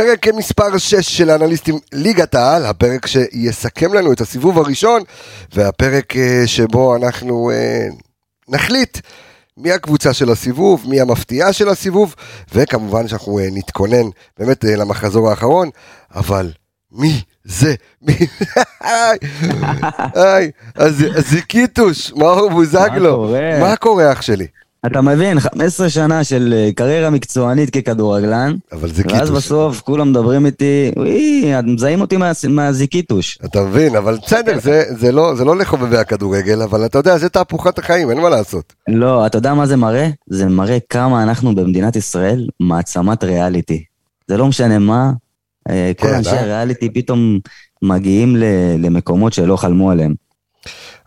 פרק מספר 6 של האנליסטים ליגת העל, הפרק שיסכם לנו את הסיבוב הראשון, והפרק אה, שבו אנחנו אה, נחליט מי הקבוצה של הסיבוב, מי המפתיעה של הסיבוב, וכמובן שאנחנו אה, נתכונן באמת למחזור האחרון, אבל מי זה? מי? היי, אז זיקיטוש, מאור בוזגלו, מה קורה אח שלי? אתה מבין, 15 שנה של אה, קריירה מקצוענית ככדורגלן, אבל זה ואז בסוף כולם מדברים איתי, וואי, מזהים אותי מה- מהזיקיטוש. אתה מבין, אבל בסדר, זה, זה, לא, זה לא לחובבי הכדורגל, אבל אתה יודע, זה תהפוכת החיים, אין מה לעשות. לא, אתה יודע מה זה מראה? זה מראה כמה אנחנו במדינת ישראל מעצמת ריאליטי. זה לא משנה מה, אה, כל כן, אנשי אה? הריאליטי פתאום מגיעים למקומות שלא חלמו עליהם.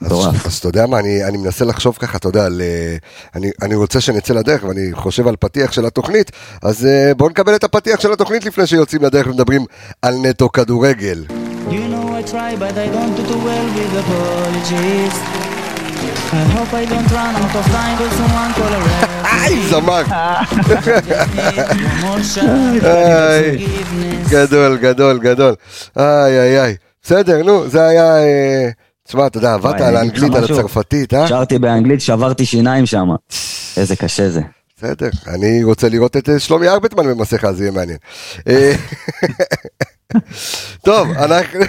אז, מטורף. אז אתה יודע מה, אני, אני מנסה לחשוב ככה, אתה יודע, על, אני, אני רוצה שנצא לדרך, ואני חושב על פתיח של התוכנית, אז אה, בואו נקבל את הפתיח של התוכנית לפני שיוצאים לדרך ומדברים על נטו כדורגל. You know I try, but I don't do too well with apologies. I hope I don't run out of time till someone call a referee. היי, זמר. גדול, גדול, גדול. איי, איי, איי. בסדר, נו, זה היה... תשמע, אתה יודע, עבדת על האנגלית, על. הצרפתית, אה? שרתי באנגלית, שברתי שיניים שם. איזה קשה זה. בסדר, אני רוצה לראות את אה, שלומי ארבטמן במסכה, זה יהיה מעניין. אה, טוב, אנחנו,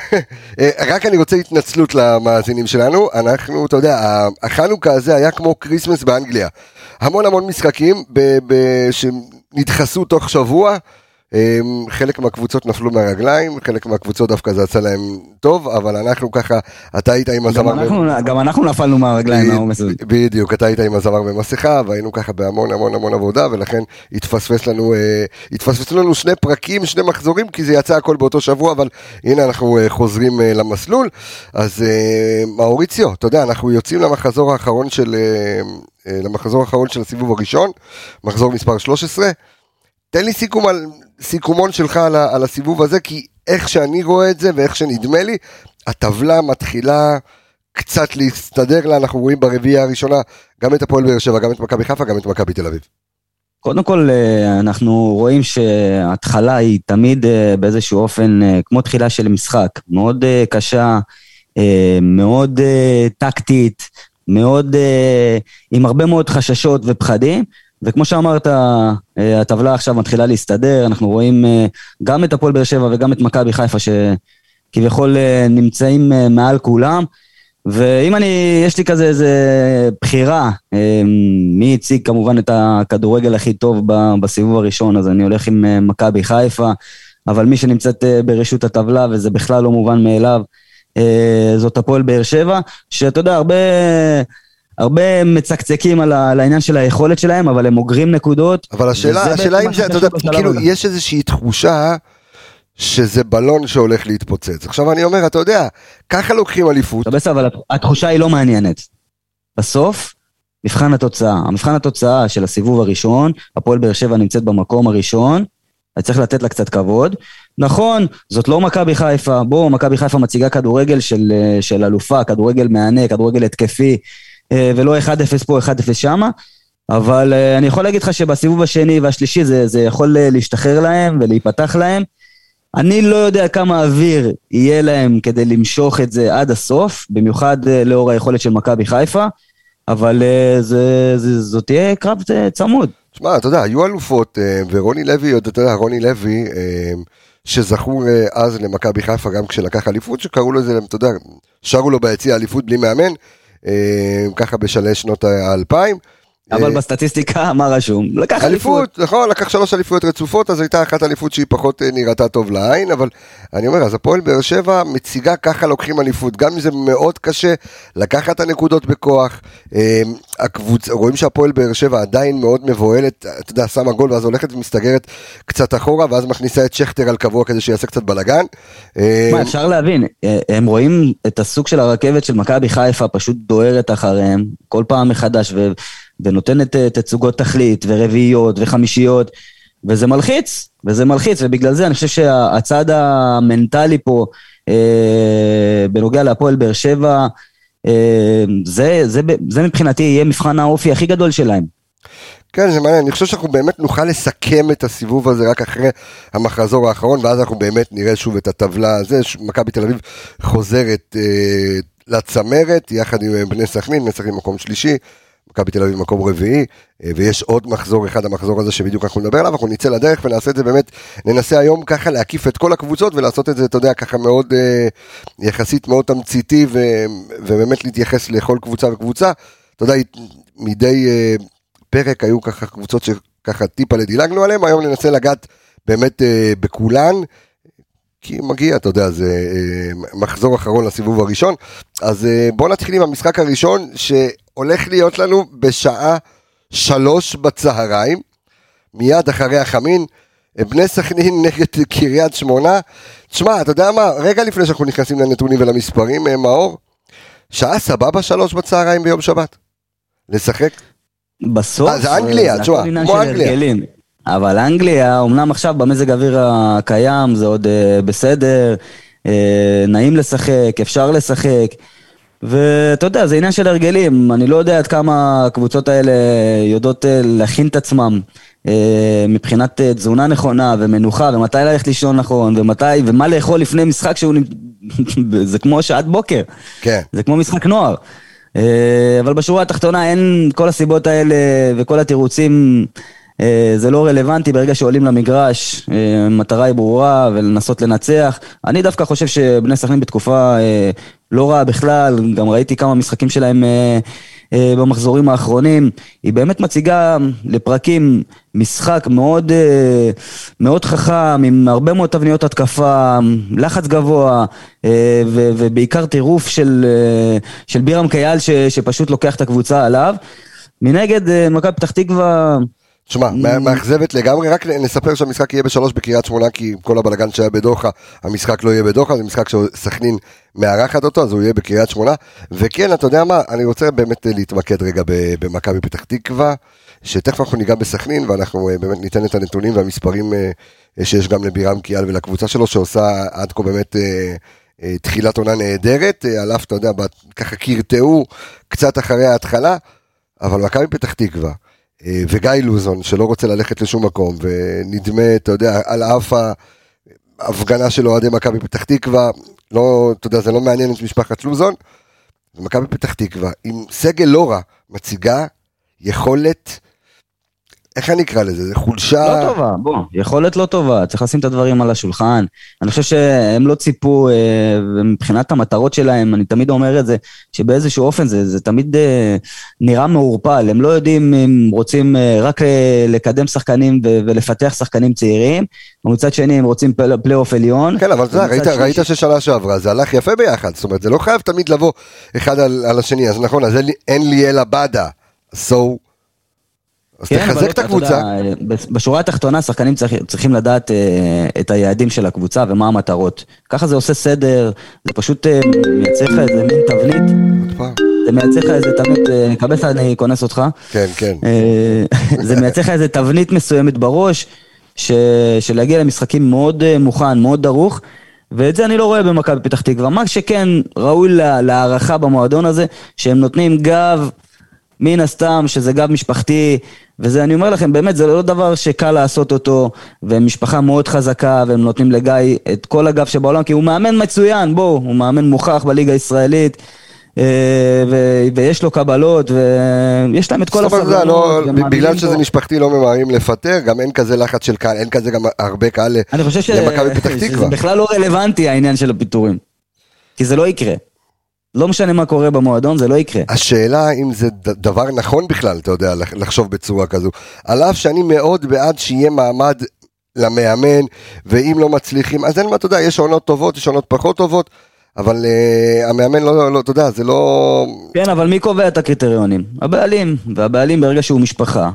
אה, רק אני רוצה התנצלות למאזינים שלנו, אנחנו, אתה יודע, החנוכה הזה היה כמו כריסמס באנגליה. המון המון משחקים ב- ב- שנדחסו תוך שבוע, חלק מהקבוצות נפלו מהרגליים, חלק מהקבוצות דווקא זה יצא להם טוב, אבל אנחנו ככה, אתה היית עם גם הזמר... גם אנחנו נפלנו מהרגליים מהעומס הזה. בדיוק, אתה היית עם הזמר במסכה, והיינו ככה בהמון המון המון עבודה, ולכן התפספס לנו, אה, התפספסו לנו שני פרקים, שני מחזורים, כי זה יצא הכל באותו שבוע, אבל הנה אנחנו אה, חוזרים אה, למסלול. אז מאוריציו, אתה יודע, אנחנו יוצאים למחזור האחרון של, למחזור האחרון של הסיבוב הראשון, מחזור מספר 13. תן לי סיכום על, סיכומון שלך על, על הסיבוב הזה, כי איך שאני רואה את זה ואיך שנדמה לי, הטבלה מתחילה קצת להסתדר לה, אנחנו רואים ברביעייה הראשונה גם את הפועל באר שבע, גם את מכבי חיפה, גם את מכבי תל אביב. קודם כל, אה, אנחנו רואים שההתחלה היא תמיד אה, באיזשהו אופן אה, כמו תחילה של משחק. מאוד קשה, מאוד טקטית, מאוד, עם הרבה מאוד חששות ופחדים. וכמו שאמרת, אה, הטבלה עכשיו מתחילה להסתדר, אנחנו רואים אה, גם את הפועל באר שבע וגם את מכבי חיפה שכביכול אה, נמצאים מעל כולם. ואם אני, יש לי כזה איזה בחירה, מי הציג כמובן את הכדורגל הכי טוב בסיבוב הראשון, אז אני הולך עם מכבי חיפה, אבל מי שנמצאת ברשות הטבלה, וזה בכלל לא מובן מאליו, זאת הפועל באר שבע, שאתה יודע, הרבה... הרבה מצקצקים על, ה, על העניין של היכולת שלהם, אבל הם אוגרים נקודות. אבל השאלה, השאלה אם זה, אתה יודע, כאילו, הזה. יש איזושהי תחושה שזה בלון שהולך להתפוצץ. עכשיו אני אומר, אתה יודע, ככה לוקחים אליפות, בסדר, אבל התחושה היא לא מעניינת. בסוף, מבחן התוצאה. המבחן התוצאה של הסיבוב הראשון, הפועל באר שבע נמצאת במקום הראשון, אז צריך לתת לה קצת כבוד. נכון, זאת לא מכבי חיפה, בואו, מכבי חיפה מציגה כדורגל של, אה, של אלופה, כדורגל מהנה, כדורגל התקפי, ולא 1-0 פה, 1-0 שמה, אבל אה, אני יכול להגיד לך שבסיבוב השני והשלישי זה, זה יכול אה, להשתחרר להם ולהיפתח להם. אני לא יודע כמה אוויר יהיה להם כדי למשוך את זה עד הסוף, במיוחד אה, לאור היכולת של מכבי חיפה, אבל אה, זה, זה, זאת תהיה קרב אה, צמוד. תשמע, אתה יודע, היו אלופות, אה, ורוני לוי, אתה יודע, רוני לוי, אה, שזכו אה, אז למכבי חיפה גם כשלקח אליפות, שקראו לו זה, אתה יודע, שרו לו ביציע אליפות בלי מאמן, אה, ככה בשלהי שנות האלפיים. אבל אה, בסטטיסטיקה, מה רשום? לקח אליפות. נכון, לקח שלוש אליפויות רצופות, אז הייתה אחת אליפות שהיא פחות אה, נראתה טוב לעין, אבל אני אומר, אז הפועל באר שבע מציגה ככה לוקחים אליפות, גם אם זה מאוד קשה לקחת את הנקודות בכוח. אה, הקבוצ... רואים שהפועל באר שבע עדיין מאוד מבוהלת, אתה יודע, שמה גול ואז הולכת ומסתגרת קצת אחורה, ואז מכניסה את שכטר על קבוע כדי שיעשה קצת בלאגן. מה, אפשר להבין, הם רואים את הסוג של הרכבת של מכבי חיפה פשוט דוהרת אחריהם, כל פעם מחדש, ו- ונותנת אה, תצוגות תכלית, ורביעיות, וחמישיות, וזה מלחיץ, וזה מלחיץ, ובגלל זה אני חושב שהצד המנטלי פה, אה, בנוגע להפועל באר שבע, אה, זה, זה, זה מבחינתי יהיה מבחן האופי הכי גדול שלהם. כן, זה מעניין, אני חושב שאנחנו באמת נוכל לסכם את הסיבוב הזה רק אחרי המחזור האחרון, ואז אנחנו באמת נראה שוב את הטבלה הזה, מכבי תל אביב חוזרת אה, לצמרת, יחד עם אה, בני סכנין, בני סכנין מקום שלישי, מכבי תל אביב מקום רביעי, אה, ויש עוד מחזור אחד, המחזור הזה שבדיוק אנחנו נדבר עליו, אנחנו נצא לדרך ונעשה את זה באמת, ננסה היום ככה להקיף את כל הקבוצות ולעשות את זה, אתה יודע, ככה מאוד, אה, יחסית מאוד תמציתי, ו, ובאמת להתייחס לכל קבוצה וקבוצה. אתה יודע, מדי אה, פרק היו ככה קבוצות שככה טיפה לדילגנו עליהן, היום ננסה לגעת באמת בכולן. כי מגיע, אתה יודע, זה אה, מחזור אחרון לסיבוב הראשון. אז אה, בואו נתחיל עם המשחק הראשון, שהולך להיות לנו בשעה שלוש בצהריים, מיד אחרי החמין. בני סכנין נגד קריית שמונה. תשמע, אתה יודע מה, רגע לפני שאנחנו נכנסים לנתונים ולמספרים, אה, מאור, שעה סבבה שלוש בצהריים ביום שבת. לשחק? בסוף, זה אנגליה, תשמע, כמו אנגליה. אבל אנגליה, אמנם עכשיו במזג האוויר הקיים זה עוד אה, בסדר, אה, נעים לשחק, אפשר לשחק, ואתה יודע, זה עניין של הרגלים, אני לא יודע עד כמה הקבוצות האלה יודעות אה, להכין את עצמם אה, מבחינת אה, תזונה נכונה ומנוחה, ומתי ללכת לישון נכון, ומתי, ומה לאכול לפני משחק שהוא, זה כמו שעת בוקר. כן. זה כמו משחק נוער. אבל בשורה התחתונה אין כל הסיבות האלה וכל התירוצים, זה לא רלוונטי ברגע שעולים למגרש, אה, המטרה היא ברורה ולנסות לנצח. אני דווקא חושב שבני סכנין בתקופה אה, לא רעה בכלל, גם ראיתי כמה משחקים שלהם אה, אה, במחזורים האחרונים. היא באמת מציגה לפרקים משחק מאוד, אה, מאוד חכם, עם הרבה מאוד תבניות התקפה, לחץ גבוה, אה, ובעיקר טירוף של, אה, של בירם קייל ש- שפשוט לוקח את הקבוצה עליו. מנגד, אה, מכבי פתח תקווה... תשמע, מה- מאכזבת לגמרי, רק נספר שהמשחק יהיה בשלוש בקריית שמונה, כי עם כל הבלגן שהיה בדוחה, המשחק לא יהיה בדוחה, זה משחק שסכנין מארחת אותו, אז הוא יהיה בקריית שמונה. וכן, אתה יודע מה, אני רוצה באמת להתמקד רגע במכבי פתח תקווה, שתכף אנחנו ניגע בסכנין, ואנחנו אה, באמת ניתן את הנתונים והמספרים אה, אה, שיש גם לבירם קיאל ולקבוצה שלו, שעושה עד כה באמת... תחילת עונה נהדרת, על אף, אתה יודע, ככה קרטעו קצת אחרי ההתחלה, אבל מכבי פתח תקווה, וגיא לוזון, שלא רוצה ללכת לשום מקום, ונדמה, אתה יודע, על אף ההפגנה של אוהדי מכבי פתח תקווה, לא, אתה יודע, זה לא מעניין את משפחת לוזון, ומכבי פתח תקווה, עם סגל לא רע, מציגה יכולת, איך אני אקרא לזה? זה חולשה... לא טובה, בוא, יכולת לא טובה, צריך לשים את הדברים על השולחן. אני חושב שהם לא ציפו, אה, ומבחינת המטרות שלהם, אני תמיד אומר את זה, שבאיזשהו אופן זה, זה תמיד אה, נראה מעורפל, הם לא יודעים אם רוצים אה, רק לקדם שחקנים ולפתח שחקנים צעירים, ומצד שני הם רוצים פל- פלייאוף עליון. כן, אבל אתה ומצד ראית, ראית שלישי- ששנה שעברה זה הלך יפה ביחד, זאת אומרת, זה לא חייב תמיד לבוא אחד על, על השני, אז נכון, אז אין, לי- אין לי אלא באדה, סו, אז כן, תחזק את הקבוצה. יודע, בשורה התחתונה, שחקנים צריך, צריכים לדעת אה, את היעדים של הקבוצה ומה המטרות. ככה זה עושה סדר, זה פשוט אה, מייצר לך איזה מין תבנית. זה מייצר לך איזה תבנית, אה, נקווה שאני כונס אותך, כן, כן. אה, זה מייצר לך איזה תבנית מסוימת בראש, ש, של להגיע למשחקים מאוד אה, מוכן, מאוד דרוך. ואת זה אני לא רואה במכבי פתח תקווה. מה שכן ראוי לה- להערכה במועדון הזה, שהם נותנים גב, מן הסתם, שזה גב משפחתי, וזה, אני אומר לכם, באמת, זה לא דבר שקל לעשות אותו, והם משפחה מאוד חזקה, והם נותנים לגיא את כל הגב שבעולם, כי הוא מאמן מצוין, בואו, הוא מאמן מוכח בליגה הישראלית, אה, ו- ויש לו קבלות, ויש להם את כל לא- הסבלנות. והם בגלל שזה. משפחתי לא ממהרים לפטר, גם אין כזה לחץ של קהל, אין כזה גם הרבה קהל אני חושב ש... למכבי פתח שזה תקווה. בכלל לא רלוונטי העניין של הפיטורים. כי זה לא יקרה. לא משנה מה קורה במועדון, זה לא יקרה. השאלה אם זה דבר נכון בכלל, אתה יודע, לח- לחשוב בצורה כזו. על אף שאני מאוד בעד שיהיה מעמד למאמן, ואם לא מצליחים, אז אין מה, אתה יודע, יש עונות טובות, יש עונות פחות טובות, אבל uh, המאמן לא, לא, אתה יודע, זה לא... כן, אבל מי קובע את הקריטריונים? הבעלים. והבעלים ברגע שהוא משפחה,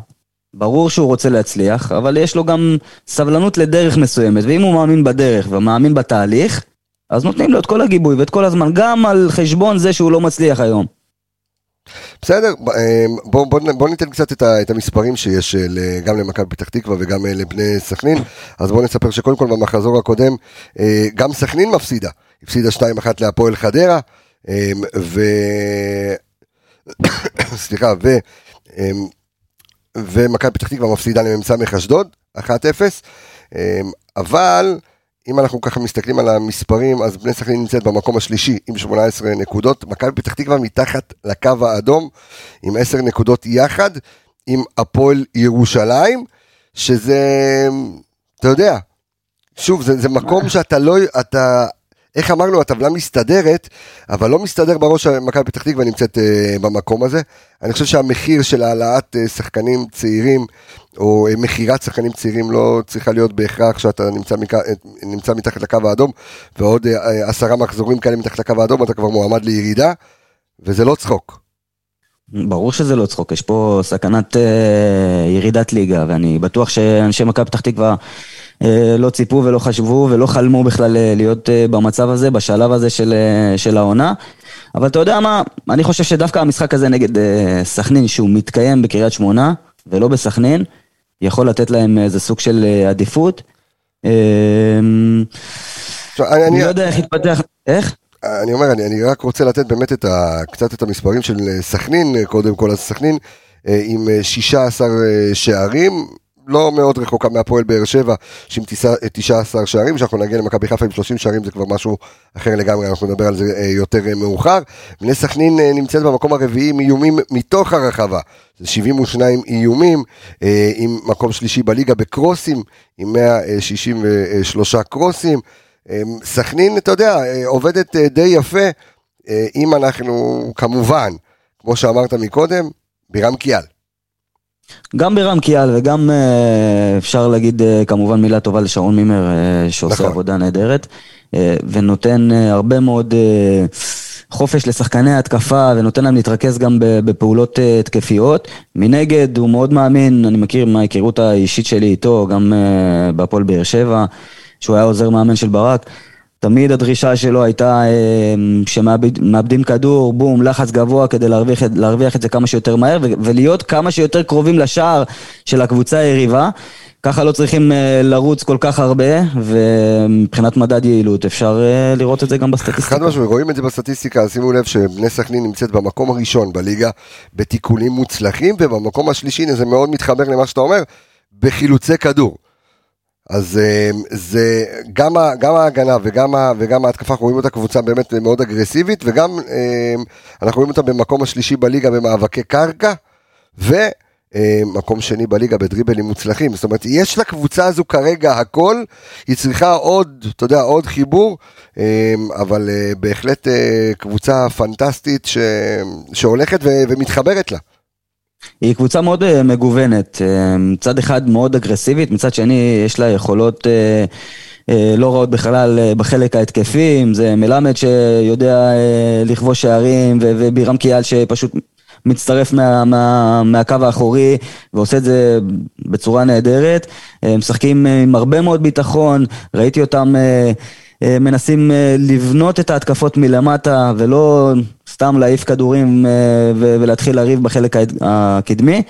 ברור שהוא רוצה להצליח, אבל יש לו גם סבלנות לדרך מסוימת, ואם הוא מאמין בדרך ומאמין בתהליך, אז נותנים לו את כל הגיבוי ואת כל הזמן, גם על חשבון זה שהוא לא מצליח היום. בסדר, אה, בוא, בוא, בוא ניתן קצת את, ה, את המספרים שיש אה, גם למכבי פתח תקווה וגם אה, לבני סכנין. אז בואו נספר שקודם כל במחזור הקודם, אה, גם סכנין מפסידה. הפסידה 2-1 להפועל חדרה, אה, ו... סליחה, ו... אה, ומכבי פתח תקווה מפסידה למ"ס אשדוד, 1-0, אבל אם אנחנו ככה מסתכלים על המספרים, אז בני סכנין נמצאת במקום השלישי עם 18 נקודות, מכבי פתח תקווה מתחת לקו האדום עם 10 נקודות יחד עם הפועל ירושלים, שזה, אתה יודע, שוב, זה, זה מקום שאתה לא, אתה, איך אמרנו, הטבלה מסתדרת, אבל לא מסתדר בראש מכבי פתח תקווה נמצאת uh, במקום הזה. אני חושב שהמחיר של העלאת uh, שחקנים צעירים, או uh, מכירת שחקנים צעירים לא צריכה להיות בהכרח שאתה נמצא, מק... נמצא מתחת לקו האדום, ועוד uh, עשרה מחזורים כאלה מתחת לקו האדום, אתה כבר מועמד לירידה, וזה לא צחוק. ברור שזה לא צחוק, יש פה סכנת uh, ירידת ליגה, ואני בטוח שאנשי מכבי פתח תקווה אה, לא ציפו ולא חשבו ולא חלמו בכלל אה, להיות אה, במצב הזה, בשלב הזה של, של העונה. אבל אתה יודע מה, אני חושב שדווקא המשחק הזה נגד סכנין, שהוא מתקיים בקריית שמונה ולא בסכנין, יכול לתת להם איזה סוג של עדיפות. אני לא יודע איך יתפתח, איך? אני אומר, אני, אני רק רוצה לתת באמת את ה, קצת את המספרים של סכנין, קודם כל, אז סכנין עם 16 שערים, לא מאוד רחוקה מהפועל באר שבע, שעם 19 שערים, שאנחנו נגיע למכבי חיפה עם 30 שערים זה כבר משהו אחר לגמרי, אנחנו נדבר על זה אה, יותר אה, מאוחר. בני סכנין אה, נמצאת במקום הרביעי עם איומים מתוך הרחבה, זה 72 איומים, עם מקום שלישי בליגה בקרוסים, עם 163 קרוסים. סכנין, אתה יודע, עובדת די יפה, אם אנחנו, כמובן, כמו שאמרת מקודם, בירם קיאל. גם ברם קיאל וגם אה, אפשר להגיד אה, כמובן מילה טובה לשרון מימר אה, שעושה נכון. עבודה נהדרת ונותן הרבה מאוד חופש לשחקני התקפה ונותן להם להתרכז גם בפעולות התקפיות. מנגד הוא מאוד מאמין, אני מכיר מההיכרות האישית שלי איתו, גם בהפועל באר שבע, שהוא היה עוזר מאמן של ברק. תמיד הדרישה שלו הייתה אמ, שמאבדים כדור, בום, לחץ גבוה כדי להרוויח, להרוויח את זה כמה שיותר מהר ולהיות כמה שיותר קרובים לשער של הקבוצה היריבה. ככה לא צריכים אה, לרוץ כל כך הרבה, ומבחינת מדד יעילות אפשר אה, לראות את זה גם בסטטיסטיקה. חד משמעית, רואים את זה בסטטיסטיקה, שימו לב שבני סכנין נמצאת במקום הראשון בליגה בתיקולים מוצלחים, ובמקום השלישי, זה מאוד מתחבר למה שאתה אומר, בחילוצי כדור. אז אה, זה גם, גם ההגנה וגם, וגם ההתקפה, אנחנו רואים אותה קבוצה באמת מאוד אגרסיבית, וגם אה, אנחנו רואים אותה במקום השלישי בליגה במאבקי קרקע, ומקום אה, שני בליגה בדריבלים מוצלחים. זאת אומרת, יש לקבוצה הזו כרגע הכל, היא צריכה עוד, אתה יודע, עוד חיבור, אבל בהחלט קבוצה פנטסטית ש, שהולכת ו, ומתחברת לה. היא קבוצה מאוד uh, מגוונת, uh, מצד אחד מאוד אגרסיבית, מצד שני יש לה יכולות uh, לא רעות בכלל בחלק ההתקפי, אם זה מלמד שיודע לכבוש שערים ובירם קיאל שפשוט מצטרף מה, מה, מהקו האחורי ועושה את זה בצורה נהדרת. משחקים עם הרבה מאוד ביטחון, ראיתי אותם... אה, מנסים אה, לבנות את ההתקפות מלמטה ולא סתם להעיף כדורים אה, ולהתחיל לריב בחלק הקדמי.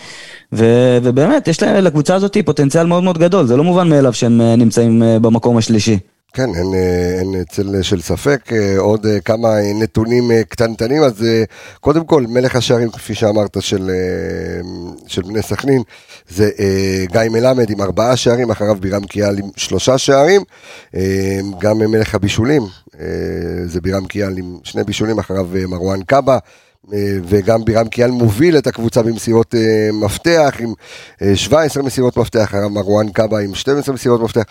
ובאמת, יש לקבוצה הזאת פוטנציאל מאוד מאוד גדול, זה לא מובן מאליו שהם נמצאים במקום השלישי. כן, אין, אין צל של ספק, עוד כמה נתונים קטנטנים, אז קודם כל, מלך השערים, כפי שאמרת, של, של בני סכנין, זה גיא מלמד עם ארבעה שערים, אחריו בירם קיאל עם שלושה שערים, גם מלך הבישולים, זה בירם קיאל עם שני בישולים, אחריו מרואן קאבה. אה, וגם בירם קיאל מוביל את הקבוצה במסירות אה, מפתח, עם 17 אה, מסירות מפתח, מרואן קבהא עם 12 מסירות מפתח.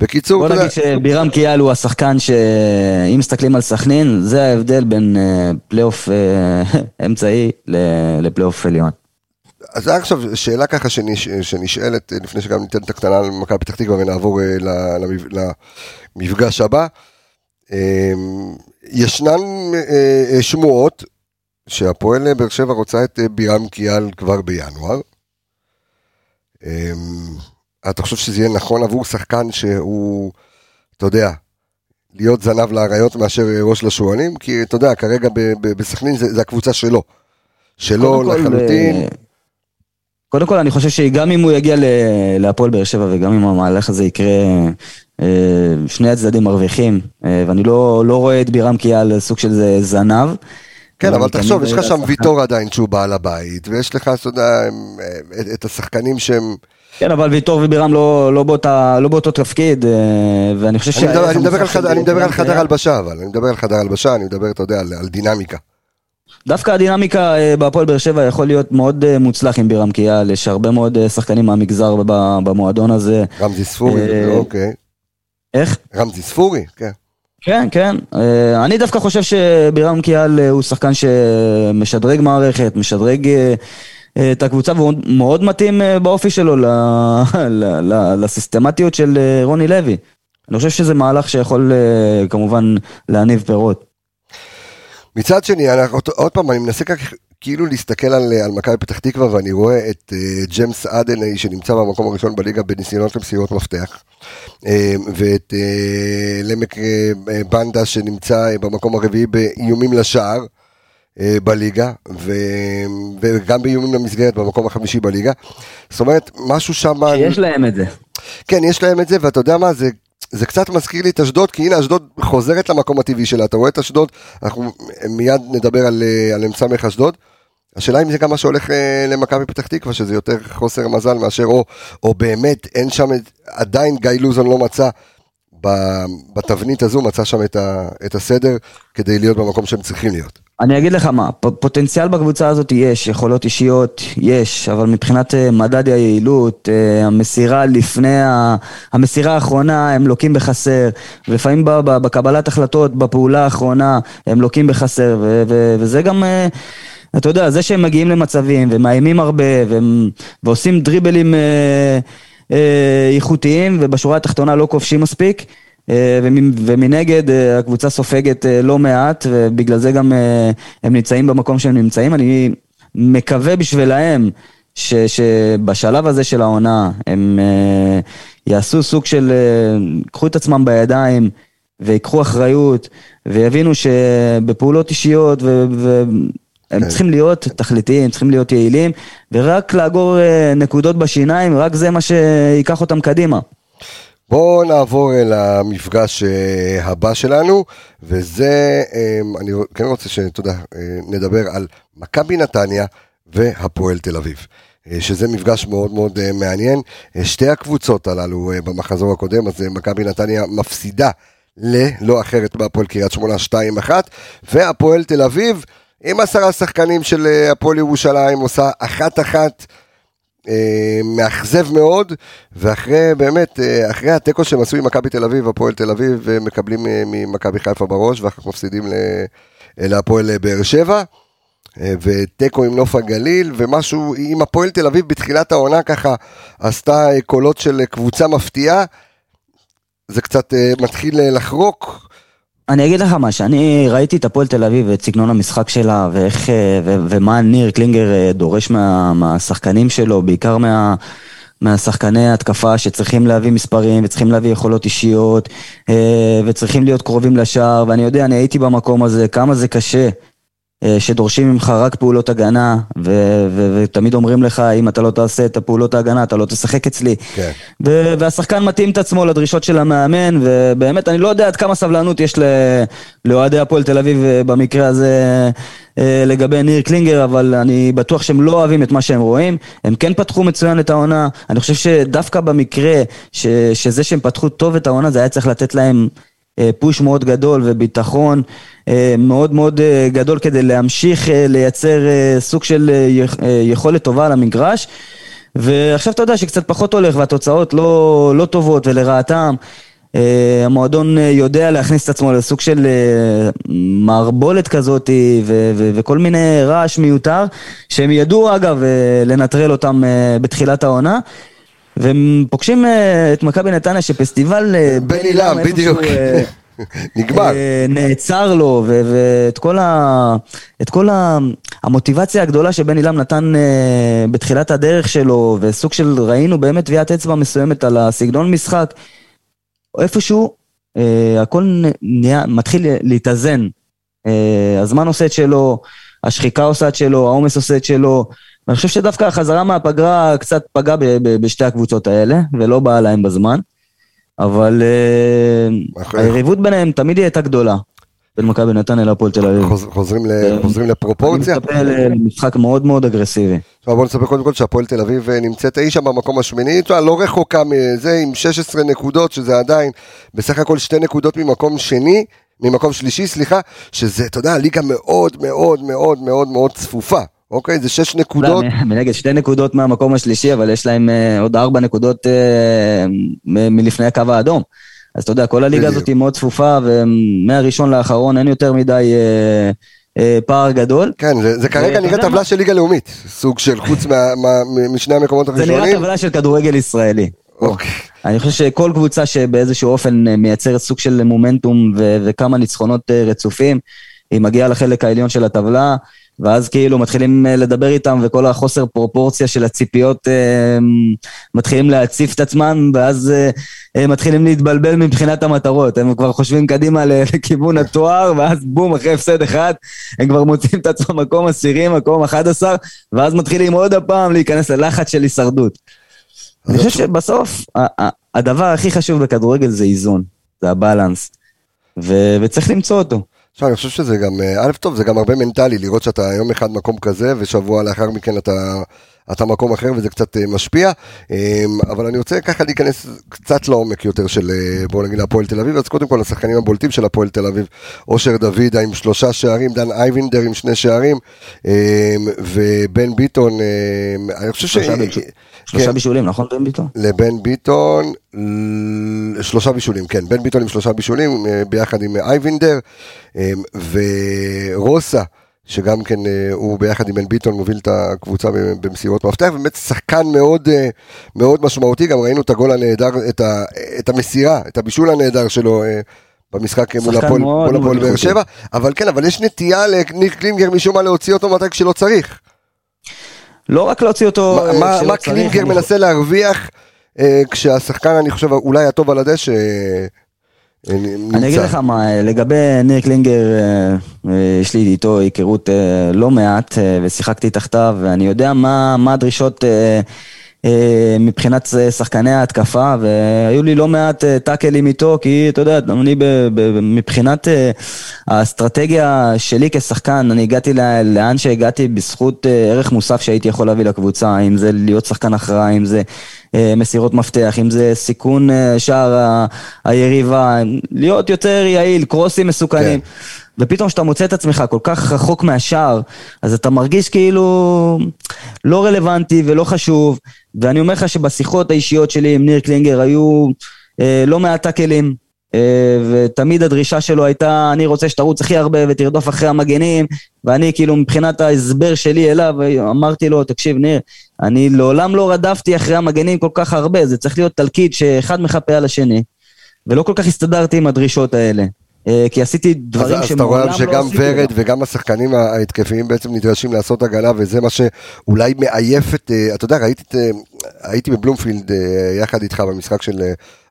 בקיצור, בוא נגיד שבירם כיאל הוא השחקן שאם מסתכלים על סכנין, זה ההבדל בין פלייאוף אמצעי לפלייאוף עליון. אז זה עכשיו שאלה ככה שנש, שנשאלת, לפני שגם ניתן את הקטנה על מכבי פתח תקווה ונעבור למפגש הבא. ישנן שמועות שהפועל באר שבע רוצה את אה, בירם קיאל כבר בינואר. אמ, אתה חושב שזה יהיה נכון עבור שחקן שהוא, אתה יודע, להיות זנב לאריות מאשר ראש לשועלים? כי אתה יודע, כרגע בסכנין זה, זה הקבוצה שלו. שלו לחלוטין. אה, קודם כל, אני חושב שגם אם הוא יגיע להפועל באר שבע וגם אם המהלך הזה יקרה, אה, שני הצדדים מרוויחים, ואני לא, לא רואה את בירם קיאל סוג של זנב. כן, אבל תחשוב, יש לך שם. ויטור עדיין שהוא בעל הבית, ויש לך, אתה יודע, את- את השחקנים שהם... כן, אבל ויטור ובירם לא, לא, באותה, לא באותו תפקיד, אה, ואני חושב שהערך אני מדבר על חד- אני מדבר על חדר הלבשה, אבל אני מדבר על חדר הלבשה, אני מדבר, אתה יודע, על על דינמיקה. דווקא הדינמיקה אה, בהפועל באר שבע יכול להיות מאוד אה, מוצלח עם בירם קיאל, יש הרבה מאוד אה, שחקנים מהמגזר במועדון הזה. רמזי ספורי, אה, אוקיי. איך? רמזי ספורי, כן. כן, כן. אה, אני דווקא חושב שבירם קיאל אה, הוא שחקן שמשדרג מערכת, משדרג אה, את הקבוצה, והוא מאוד מתאים באופי שלו ל- ל- ל- לסיסטמטיות של רוני לוי. אני חושב שזה מהלך שיכול כמובן להניב פירות. מצד שני, אנחנו, עוד פעם, אני מנסה כך, כאילו להסתכל על, על מכבי פתח תקווה, ואני רואה את uh, ג'יימס אדני, שנמצא במקום הראשון בליגה בניסיונות למסירות מפתח, uh, ואת uh, למק uh, בנדה, שנמצא uh, במקום הרביעי באיומים לשער. uh, בליגה, ו... וגם באיומים למסגרת במקום החמישי בליגה. זאת אומרת, משהו שם... יש להם את זה. כן, יש להם את זה, ואתה יודע מה, זה, זה קצת מזכיר לי את אשדוד, כי הנה אשדוד חוזרת למקום הטבעי שלה, אתה רואה את אשדוד, אנחנו מיד נדבר על, אה, אמצע אשדוד. השאלה אם זה גם מה שהולך אה, למכבי פתח תקווה, שזה יותר חוסר מזל מאשר, או, או באמת אין שם, עדיין גיא לוזון לא מצא בתבנית הזו, מצא שם את, ה, את הסדר כדי להיות במקום שהם צריכים להיות. אני אגיד לך מה, פוטנציאל בקבוצה הזאת יש, יכולות אישיות יש, אבל מבחינת אה, מדד היעילות, אה, המסירה לפני, המסירה האחרונה הם לוקים בחסר, ולפעמים בקבלת החלטות, בפעולה האחרונה, הם לוקים בחסר, ו- ו- וזה גם... אה, אתה יודע, זה שהם מגיעים למצבים ומאיימים הרבה והם, ועושים דריבלים אה, אה, איכותיים ובשורה התחתונה לא כובשים מספיק ומנגד אה, הקבוצה סופגת אה, לא מעט ובגלל זה גם אה, הם נמצאים במקום שהם נמצאים. אני מקווה בשבילהם ש, שבשלב הזה של העונה הם אה, יעשו סוג של, אה, קחו את עצמם בידיים ויקחו אחריות ויבינו שבפעולות אישיות ו... ו הם כן. צריכים להיות תכליתיים, צריכים להיות יעילים, ורק לאגור אה, נקודות בשיניים, רק זה מה שייקח אותם קדימה. בואו נעבור אל המפגש אה, הבא שלנו, וזה, אה, אני כן רוצה שאתה אה, נדבר על מכבי נתניה והפועל תל אביב. אה, שזה מפגש מאוד מאוד מעניין. שתי הקבוצות הללו במחזור הקודם, אז מכבי נתניה מפסידה ללא אחרת בהפועל קריית שמונה 2-1, והפועל תל אביב עם עשרה שחקנים של הפועל ירושלים עושה אחת-אחת. אה, מאכזב מאוד, ואחרי באמת, אה, אחרי התיקו שהם עשו עם מכבי תל אביב, הפועל תל אביב אה, מקבלים אה, ממכבי חיפה בראש, ואחר כך מפסידים אה, להפועל אה, באר שבע, אה, ותיקו עם נוף הגליל, ומשהו עם הפועל תל אביב בתחילת העונה ככה עשתה אה, קולות של אה, קבוצה מפתיעה, זה קצת אה, מתחיל אה, לחרוק. אני אגיד לך מה, שאני ראיתי את הפועל תל אביב ואת סגנון המשחק שלה, ואיך, אה, ו- ומה ניר קלינגר אה, דורש מה, מהשחקנים שלו, בעיקר מה... מהשחקני התקפה שצריכים להביא מספרים וצריכים להביא יכולות אישיות אה, וצריכים להיות קרובים לשער ואני יודע, אני הייתי במקום הזה, כמה זה קשה שדורשים ממך רק פעולות הגנה ו- ו- ותמיד אומרים לך אם אתה לא תעשה את הפעולות ההגנה אתה לא תשחק אצלי כן. ו- והשחקן מתאים את עצמו לדרישות של המאמן, ובאמת, אני לא יודע עד כמה סבלנות יש לאוהדי הפועל תל אביב אה, במקרה הזה אה, לגבי ניר קלינגר, אבל אני בטוח שהם לא אוהבים את מה שהם רואים. הם כן פתחו מצוין את העונה, אני חושב שדווקא במקרה ש- שזה שהם פתחו טוב את העונה, זה היה צריך לתת להם אה, פוש מאוד גדול וביטחון אה, מאוד מאוד אה, גדול כדי להמשיך אה, לייצר אה, סוג של אה, יכ- אה, יכולת טובה על המגרש. ועכשיו אתה יודע שקצת פחות הולך והתוצאות לא, לא טובות ולרעתם. המועדון יודע להכניס את עצמו לסוג של מערבולת כזאת ו- ו- וכל מיני רעש מיותר שהם ידעו אגב לנטרל אותם בתחילת העונה והם פוגשים uh, את מכבי נתניה שפסטיבל uh, בן איפשהו, בדיוק. אה, נגמר. אה, נעצר לו, ואת כל, ה- את כל ה- המוטיבציה הגדולה שבן עילם נתן אה, בתחילת הדרך שלו, וסוג של ראינו באמת טביעת אצבע מסוימת על הסגנון משחק, איפשהו אה, הכל נהיה, מתחיל להתאזן. אה, הזמן עושה את שלו, השחיקה עושה את שלו, העומס עושה את שלו. ואני חושב שדווקא החזרה מהפגרה קצת פגעה בשתי הקבוצות האלה, ולא באה להם בזמן. אבל אה, היריבות ביניהם תמיד היא הייתה גדולה. בין מכבי נתניה להפועל תל אביב. חוזרים אה, חוזרים אני לפרופורציה. מצפה למשחק מאוד מאוד אגרסיבי. עכשיו בוא נספר קודם כל שהפועל תל אביב אה, נמצאת אי שם במקום השמיני, לא רחוקה מזה עם 16 נקודות, שזה עדיין בסך הכל שתי נקודות ממקום שני, ממקום שלישי, סליחה, שזה, אתה יודע, ליגה מאוד מאוד מאוד מאוד מאוד צפופה, אוקיי? זה שש נקודות, מנגד שתי נקודות מהמקום השלישי, אבל יש להם אה, עוד ארבע נקודות אה, מלפני הקו האדום. אז אתה יודע, כל הליגה. הזאת היא מאוד צפופה, ומהראשון לאחרון אין יותר מדי אה, פער גדול. כן, זה, זה כרגע נראה טבלה? של ליגה לאומית, סוג של חוץ מה, מה, משני המקומות זה נראה הראשונים. טבלה של כדורגל ישראלי. אוקיי. אני חושב שכל קבוצה שבאיזשהו אופן מייצרת סוג של מומנטום ו- וכמה ניצחונות רצופים, היא מגיעה לחלק העליון של הטבלה, ואז כאילו מתחילים אה, לדבר איתם, וכל החוסר פרופורציה של הציפיות אה, מתחילים להציף את עצמם, ואז אה, אה, מתחילים להתבלבל מבחינת המטרות. הם כבר חושבים קדימה לכיוון התואר, ואז בום, אחרי הפסד אחד, הם כבר מוצאים את עצמם מקום עשירי, מקום 11, ואז מתחילים עוד הפעם להיכנס ללחץ של הישרדות. אני חושב שבסוף, הדבר הכי חשוב בכדורגל זה איזון, זה הבלנס, ו- וצריך למצוא אותו. עכשיו, אני חושב שזה גם, אה, א', טוב, זה גם הרבה מנטלי, לראות שאתה יום אחד מקום כזה, ושבוע לאחר מכן אתה, אתה מקום אחר, וזה קצת אה, משפיע. אה, אבל אני רוצה ככה להיכנס קצת לעומק יותר של, אה, בואו נגיד, הפועל תל אביב. אז קודם כל, השחקנים הבולטים של הפועל תל אביב, אושר דוידה עם שלושה שערים, דן אייבינדר עם שני שערים, אה, ובן ביטון, אה, אני חושב ש... שלושה כן. בישולים, נכון בן ביטון? לבן ביטון, שלושה בישולים, כן, בן ביטון עם שלושה בישולים, אה, ביחד עם אה, אייבינדר, אה, ורוסה, שגם כן אה, הוא ביחד עם בן ביטון מוביל את הקבוצה במסירות מפתח, באמת שחקן מאוד, מאוד משמעותי, גם ראינו את הגול הנהדר, את, ה, את המסירה, את הבישול הנהדר שלו. במשחק מול הפועל באר. שבע, אבל כן, אבל יש נטייה לניר קלינגר משום מה להוציא אותו מתי כשלא צריך. לא רק להוציא אותו מה- אה, מה- מה קלינגר מנסה להרוויח אה, כשהשחקן, אני חושב, אולי הטוב על הדשא אה, נמצא? אני אגיד לך מה, לגבי ניר קלינגר, יש לי איתו היכרות לא מעט, ושיחקתי תחתיו, ואני יודע מה מה הדרישות מבחינת אה, שחקני ההתקפה, והיו לי לא מעט אה, טאקלים איתו, כי אתה יודע, אני מבחינת אה, האסטרטגיה שלי כשחקן, אני הגעתי לאן שהגעתי בזכות אה, ערך מוסף שהייתי יכול להביא לקבוצה, אם זה להיות שחקן אחראי, אם זה אה, מסירות מפתח, אם זה סיכון אה, שער היריבה, להיות יותר יעיל, קרוסים מסוכנים. כן. ופתאום כשאתה מוצא את עצמך כל כך רחוק מהשער, אז אתה מרגיש כאילו לא רלוונטי ולא חשוב, ואני אומר לך שבשיחות האישיות שלי עם ניר קלינגר היו אה, לא מעט טאקלים, אה, ותמיד הדרישה שלו הייתה, אני רוצה שתרוץ הכי הרבה ותרדוף אחרי המגנים, ואני כאילו מבחינת ההסבר שלי אליו, אמרתי לו, תקשיב ניר, אני לעולם לא רדפתי אחרי המגנים כל כך הרבה, זה צריך להיות תלכיד שאחד מחפה על השני, ולא כל כך הסתדרתי עם הדרישות האלה. אה, כי עשיתי דברים אז אתה שמעולם רואה לא שגם עשיתי. ורד. וגם השחקנים ההתקפיים בעצם נדרשים לעשות הגנה, וזה מה שאולי מעייף את, אה, אתה יודע, ראיתי את, אה, הייתי בבלומפילד יחד איתך במשחק של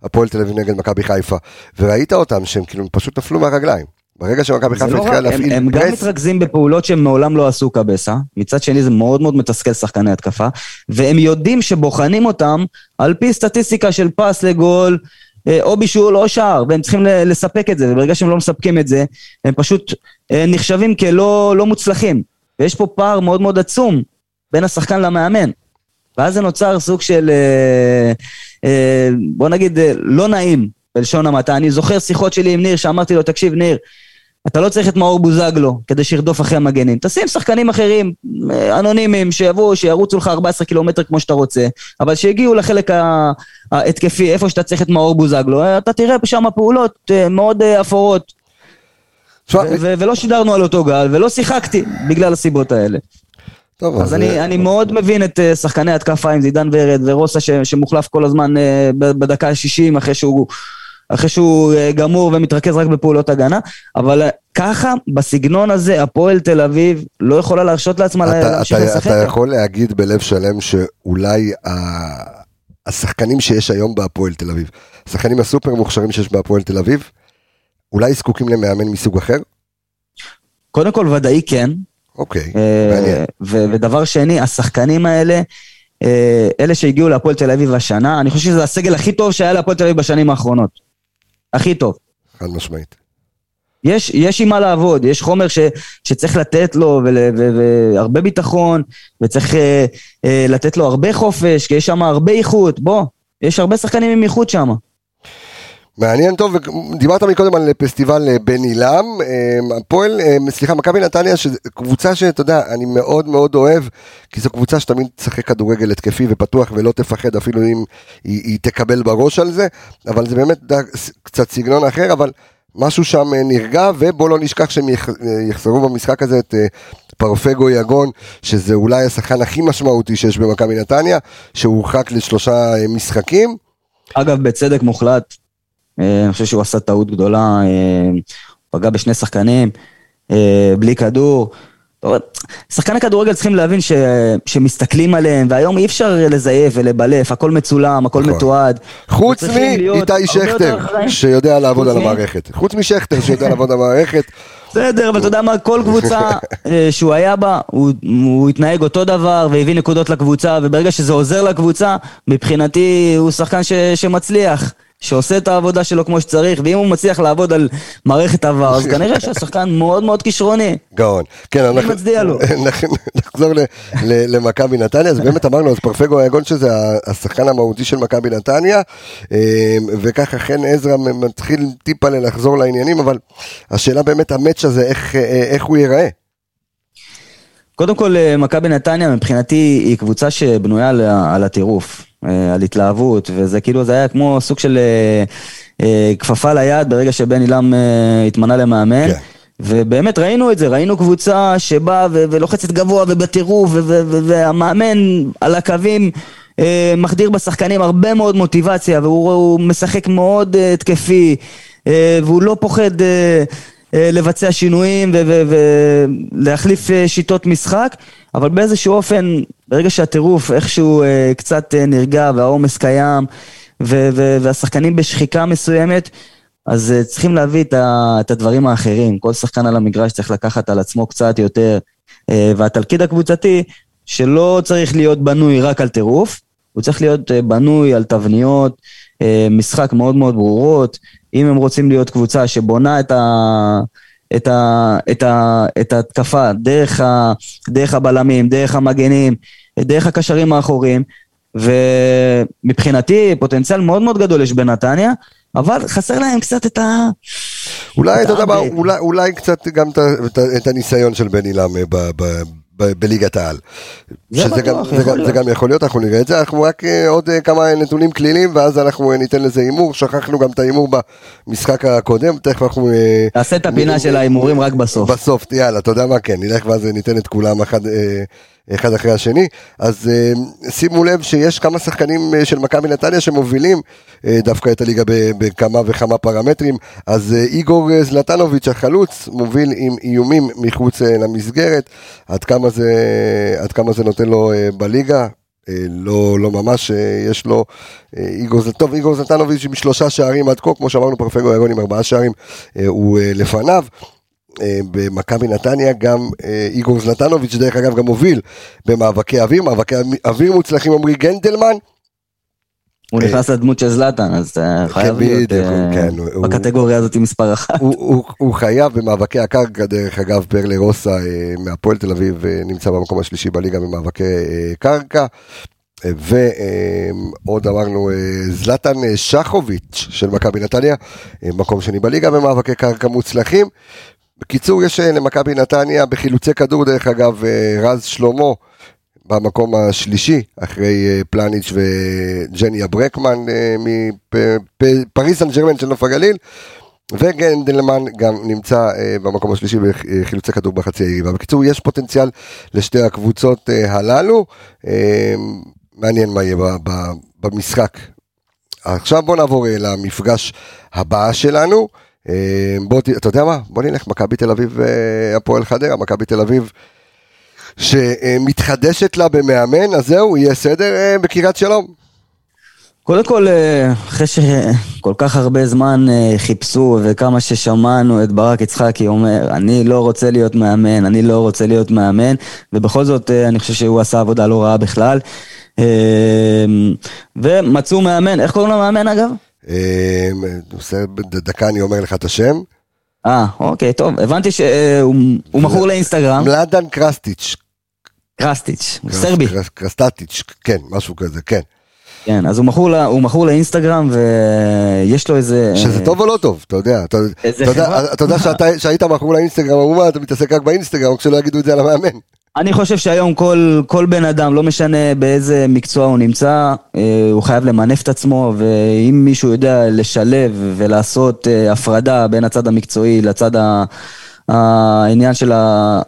הפועל תל אביב נגד מכבי חיפה, וראית אותם שהם כאילו פשוט נפלו מהרגליים. ברגע שמכבי חיפה לא התחילה להפעיל הם גם פרס, מתרכזים בפעולות שהם מעולם לא עשו קבסה, מצד שני זה מאוד מאוד מתסכל שחקני התקפה, והם יודעים שבוחנים אותם על פי סטטיסטיקה של פס לגול, או בישול או שער, והם צריכים לספק את זה, וברגע שהם לא מספקים את זה, הם פשוט אה, נחשבים כלא לא מוצלחים. ויש פה פער מאוד מאוד עצום בין השחקן למאמן. ואז זה נוצר סוג של, אה, אה, בוא נגיד, אה, לא נעים, בלשון המעטה. אני זוכר שיחות שלי עם ניר, שאמרתי לו, תקשיב, ניר, אתה לא צריך את מאור בוזגלו כדי שירדוף אחרי המגנים. תשים שחקנים אחרים, אה, אנונימיים, שיבואו, שירוצו לך 14 קילומטר כמו שאתה רוצה, אבל שיגיעו לחלק ההתקפי, איפה שאתה צריך את מאור בוזגלו, אה, אתה תראה שם פעולות אה, מאוד אפורות. ו- ו- ולא שידרנו על אותו גל, ולא שיחקתי בגלל הסיבות האלה. טוב, אז אני, אה, אני מאוד מבין את שחקני התקפה עם זידן ורד ורוסה ש, שמוחלף כל הזמן בדקה ה-60 אחרי שהוא, אחרי שהוא אה, גמור ומתרכז רק בפעולות הגנה, אבל אה, ככה, בסגנון הזה, הפועל תל אביב לא יכולה להרשות לעצמה אתה, להמשיך אתה, לשחק. אתה יכול להגיד בלב שלם שאולי ה... השחקנים שיש היום בהפועל תל אביב, השחקנים הסופר מוכשרים שיש בהפועל תל אביב, אולי זקוקים למאמן מסוג אחר? קודם כל, ודאי כן. אוקיי, אה, מעניין. ודבר שני, השחקנים האלה, אלה שהגיעו להפועל תל אביב השנה, אני חושב שזה הסגל הכי טוב שהיה להפועל תל אביב בשנים האחרונות. הכי טוב. חד משמעית. יש, יש עם מה לעבוד, יש חומר ש, שצריך לתת לו והרבה ביטחון, וצריך אה, אה, לתת לו הרבה חופש, כי יש שם הרבה איכות, בוא, יש הרבה שחקנים עם איכות שם. מעניין טוב, דיברת מקודם על פסטיבל אה, בן עילם, אה, הפועל, אה, סליחה, מכבי נתניה, שזו קבוצה שאתה יודע, אני מאוד מאוד אוהב, כי זו קבוצה שתמיד תשחק כדורגל התקפי ופתוח ולא תפחד אפילו אם היא, היא תקבל בראש על זה, אבל זה באמת קצת סגנון אחר, אבל משהו שם נרגע, ובוא לא נשכח שהם יחזרו במשחק הזה את פרפגו יגון, שזה אולי השחקן הכי משמעותי שיש במכבי נתניה, שהורחק לשלושה משחקים. אגב, בצדק מוחלט, אני חושב שהוא עשה טעות גדולה, אה, פגע בשני שחקנים, אה, בלי כדור. שחקני כדורגל צריכים להבין ש, שמסתכלים עליהם, והיום אי אפשר לזייף ולבלף, הכל מצולם, הכל נכון. מתועד. חוץ מאיתי שכטר, שיודע לעבוד על המערכת. חוץ משכטר שיודע לעבוד על המערכת. בסדר, אבל אתה יודע מה, כל קבוצה שהוא היה בה, הוא, הוא התנהג אותו דבר והביא נקודות לקבוצה, וברגע שזה עוזר לקבוצה, מבחינתי הוא שחקן ש, שמצליח. שעושה את העבודה שלו כמו שצריך, ואם הוא מצליח לעבוד על מערכת עבר, אז כנראה שהשחקן מאוד מאוד כישרוני. גאון. כן, אני מצדיע לו. נחזור למכבי נתניה, אז באמת אמרנו, אז פרפגו היגון שזה השחקן המהותי של מכבי נתניה, אמ, וככה חן עזרא מתחיל טיפה לחזור לעניינים, אבל השאלה באמת, המאץ' הזה, איך, איך הוא ייראה? קודם כל, אה, מכבי נתניה מבחינתי היא קבוצה שבנויה על הטירוף. אה, על התלהבות, וזה כאילו, זה היה כמו סוג של אה, אה, כפפה ליד ברגע שבן עילם התמנה למאמן. כן. ובאמת ראינו את זה, ראינו קבוצה שבאה ולוחצת גבוה ובטירוף, והמאמן על הקווים מחדיר בשחקנים הרבה מאוד מוטיבציה, והוא משחק מאוד התקפי, והוא לא פוחד לבצע שינויים ולהחליף שיטות משחק, אבל באיזשהו אופן ברגע שהטירוף איכשהו אה, קצת אה, נרגע והעומס קיים והשחקנים בשחיקה מסוימת, אז אה, צריכים להביא את, הדברים האחרים. כל שחקן על המגרש צריך לקחת על עצמו קצת יותר. אה, והתלכיד הקבוצתי, שלא צריך להיות בנוי רק על טירוף, הוא צריך להיות אה, בנוי על תבניות, אה, משחק מאוד מאוד ברורות. אם הם רוצים להיות קבוצה שבונה את ה... את, ה, את, ה, את ההתקפה דרך, ה, דרך הבלמים, דרך המגנים, דרך הקשרים האחוריים, ומבחינתי פוטנציאל מאוד מאוד גדול יש בנתניה, אבל חסר להם קצת את ה... אולי, אתה יודע מה, אולי, אולי קצת גם את, את, את הניסיון של בן עילם בליגת העל. זה בטוח, גם, זה, גם, זה גם יכול להיות, אנחנו נראה את זה, אנחנו רק אה, עוד אה, כמה נתונים כלילים ואז אנחנו אה, ניתן לזה הימור, שכחנו גם את ההימור במשחק הקודם, תכף אנחנו... נעשה את הפינה של ההימורים רק בסוף. בסוף, יאללה, אתה יודע מה, כן, נלך ואז ניתן את כולם אחד... אחד אחרי השני, אז uh, שימו לב שיש כמה שחקנים uh, של מכבי נתניה שמובילים uh, דווקא את הליגה בכמה וכמה פרמטרים, אז איגור זלטנוביץ' החלוץ מוביל עם איומים מחוץ למסגרת, עד כמה זה, עד כמה זה נותן לו בליגה, לא, לא ממש, יש לו איגור, טוב, איגור זלטנוביץ' עם שלושה שערים עד כה, כמו שאמרנו פרפגו ירון עם ארבעה שערים, הוא לפניו. אה, במכבי נתניה, גם אה, איגור זלטנוביץ', דרך אגב, גם מוביל במאבקי אוויר, מאבקי אוויר מוצלחים, עמרי גנדלמן. הוא אה, נכנס לדמות של זלטן, אז חייב להיות כן, בקטגוריה הזאת מספר אחת. הוא חייב במאבקי הקרקע, דרך אגב, פרלה רוסה מהפועל תל אביב נמצא במקום השלישי בליגה במאבקי קרקע. ועוד אמרנו זלטן שחוביץ' של מכבי נתניה, מקום שני בליגה במאבקי קרקע מוצלחים, בקיצור, יש אה, למכבי נתניה בחילוצי כדור, דרך אגב, אה, רז שלמה במקום השלישי, אחרי אה, פלניץ' וג'ניה ברקמן מפריס סן ג'רמן של נוף הגליל. וגנדלמן גם נמצא במקום השלישי בחילוצי כדור בחצי היריבה. בקיצור, יש פוטנציאל לשתי הקבוצות הללו. מעניין מה יהיה במשחק. עכשיו בוא נעבור למפגש הבא שלנו. אה, בוא, אתה יודע מה? בוא נלך, מכבי תל אביב, אה, הפועל חדרה, מכבי תל אביב שמתחדשת לה במאמן, אז זהו, יהיה סדר אה, בקריית שלום. קודם כל, אחרי שכל כך הרבה זמן חיפשו וכמה ששמענו את ברק יצחקי אומר, אני לא רוצה להיות מאמן, אני לא רוצה להיות מאמן, ובכל זאת אני חושב שהוא עשה עבודה לא רעה בכלל. ומצאו מאמן, איך קוראים למאמן אגב? אמ, דקה אני אומר לך את השם. אה, אוקיי, טוב. הבנתי שהוא הוא מכור לאינסטגרם. מלאדן קרסטיץ'. קרסטיץ', סרבי. קרס- קרסטטיץ', כן, משהו כזה, כן. כן, אז הוא מכור, ל- הוא מכור לאינסטגרם ויש לו איזה... שזה טוב או לא טוב, אתה יודע. אתה אתה יודע-? אתה יודע שאתה- שהיית מכור לאינסטגרם, אמרו מה, אתה מתעסק רק באינסטגרם, כשלא יגידו את זה על המאמן. אני חושב שהיום כל, כל בן אדם, לא משנה באיזה מקצוע הוא נמצא, אה, הוא חייב למנף את עצמו, ואם מישהו יודע לשלב ולעשות אה, הפרדה בין הצד המקצועי לצד ה, העניין של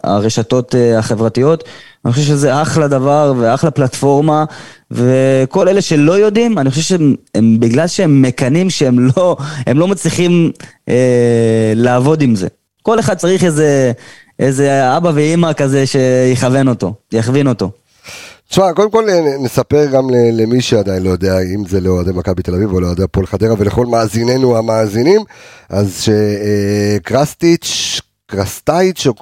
הרשתות אה, החברתיות, אני חושב שזה אחלה דבר ואחלה פלטפורמה, וכל אלה שלא יודעים, אני חושב שהם הם, בגלל שהם מקנאים שהם לא, הם לא מצליחים אה, לעבוד עם זה. כל אחד צריך איזה, איזה אבא ואימא כזה שיכוון אותו, יכווין אותו. תשמע, קודם כל נ- נספר גם למי שעדיין לא יודע, אם זה לאוהדי מכבי תל אביב או לאוהדי הפועל חדרה ולכל מאזיננו המאזינים, אז שקרסטיץ', קרסטייץ', או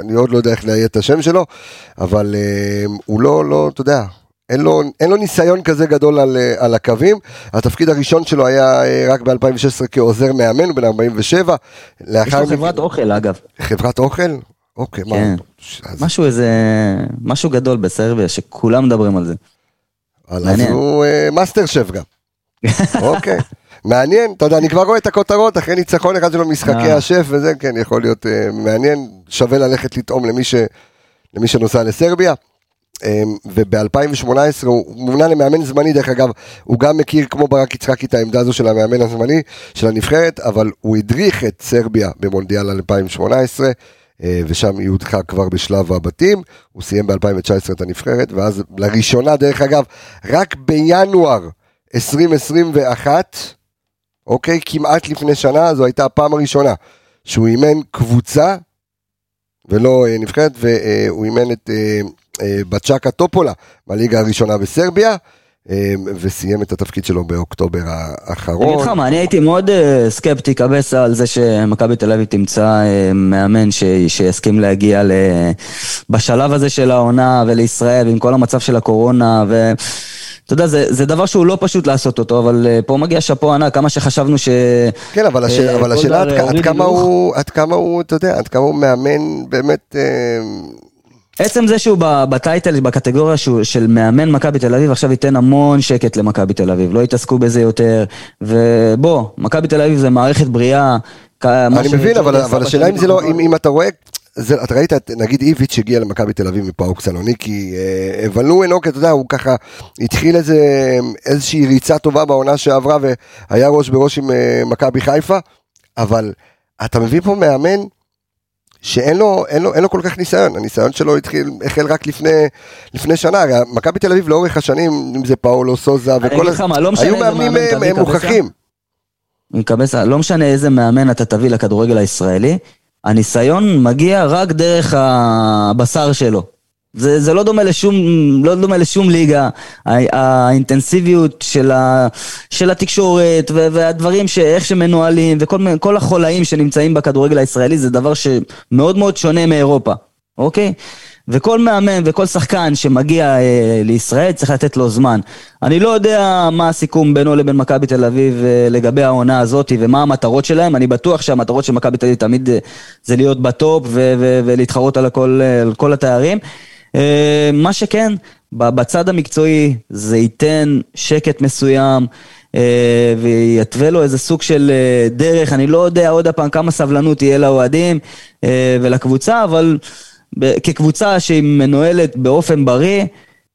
אני עוד לא יודע איך לאיית את השם שלו, אבל אה, הוא לא, לא, אתה יודע, אין לו, אין לו ניסיון כזה גדול על, אה, על הקווים. התפקיד הראשון שלו היה אה, רק ב-2016 כעוזר מאמן, הוא בן 47. יש לו חברת אוכל אגב, חברת אוכל? אוקיי, מה? כן. אז- משהו איזה, משהו גדול בסרביה שכולם מדברים על זה. אז. הוא מאסטר שף גם. אוקיי. מעניין, אתה יודע, אני כבר רואה את הכותרות אחרי ניצחון אחד שלו במשחקי אה. השף וזה, כן, יכול להיות אה, מעניין, שווה ללכת לטעום למי, ש, למי שנוסע לסרביה. וב-2018 הוא מונה למאמן זמני, דרך אגב, הוא גם מכיר כמו ברק יצחקי את העמדה הזו של המאמן הזמני של הנבחרת, אבל הוא הדריך את סרביה במונדיאל 2018, אה, ושם היא הודחה כבר בשלב הבתים, הוא סיים ב-2019 את הנבחרת, ואז לראשונה, דרך אגב, רק בינואר 2021, אוקיי, כמעט לפני שנה, זו הייתה הפעם הראשונה שהוא אימן קבוצה ולא אה, נבחרת, והוא אימן את אה, אה, בצ'קה טופולה בליגה הראשונה בסרביה, אה, וסיים את התפקיד שלו באוקטובר אני האחרון. אגיד לך מה, אני הייתי מאוד אה, סקפטי, קבסה, על זה שמכבי תל אביב תמצא אה, מאמן שיסכים להגיע בשלב הזה של העונה ולישראל, ועם כל המצב של הקורונה, ו... אתה יודע, זה, זה דבר שהוא לא פשוט לעשות אותו, אבל אה, פה מגיע שאפו ענק, כמה שחשבנו ש... כן, אבל, השאל, אה, אבל השאלה עד, עד, כמה. הוא, עד כמה הוא, אתה יודע, עד כמה הוא מאמן באמת, אה, עצם זה שהוא בטייטל, בקטגוריה שהוא, של מאמן מכבי תל אביב, עכשיו ייתן המון שקט למכבי תל אביב, לא יתעסקו בזה יותר, ובוא, מכבי תל אביב זה מערכת בריאה. אני מבין, אבל, אבל השאלה אם זה לא. אם, אם אתה רואה, זה, אתה ראית, את, נגיד איביץ' הגיע למכבי תל אביב מפאוק סלוניקי, אה, ולו אנוק, אתה יודע, הוא ככה התחיל איזה, איזושהי ריצה טובה בעונה שעברה, והיה ראש בראש עם אה, מכבי חיפה, אבל אתה מביא פה מאמן שאין לו, אין לו, אין לו כל כך ניסיון, הניסיון שלו התחיל, החל רק לפני, לפני שנה, הרי מכבי תל אביב לאורך השנים, אם זה פאולו סוזה וכל, לך מה, לא היו מאמנים מאמן אה, מוכחים. קבסה, לא משנה איזה מאמן אתה תביא לכדורגל הישראלי, הניסיון מגיע רק דרך הבשר שלו. זה, זה לא דומה לשום, לא דומה לשום ליגה, הא- האינטנסיביות של, ה, של התקשורת ו- והדברים שאיך שמנוהלים וכל החולאים שנמצאים בכדורגל הישראלי זה דבר שמאוד מאוד שונה מאירופה, אוקיי? וכל מאמן וכל שחקן שמגיע אה, לישראל צריך לתת לו זמן. אני לא יודע מה הסיכום בינו לבין מכבי תל אביב אה, לגבי העונה הזאת ומה המטרות שלהם, אני בטוח שהמטרות של מכבי תל אביב תמיד אה, זה להיות בטופ ו- ו- ולהתחרות על, הכל, אה, על כל התארים. אה, מה שכן, בצד המקצועי זה ייתן שקט מסוים. אה, ויתווה לו איזה סוג של אה, דרך, אני לא יודע עוד פעם כמה סבלנות תהיה לאוהדים אה, ולקבוצה, אבל כקבוצה שהיא מנוהלת באופן בריא,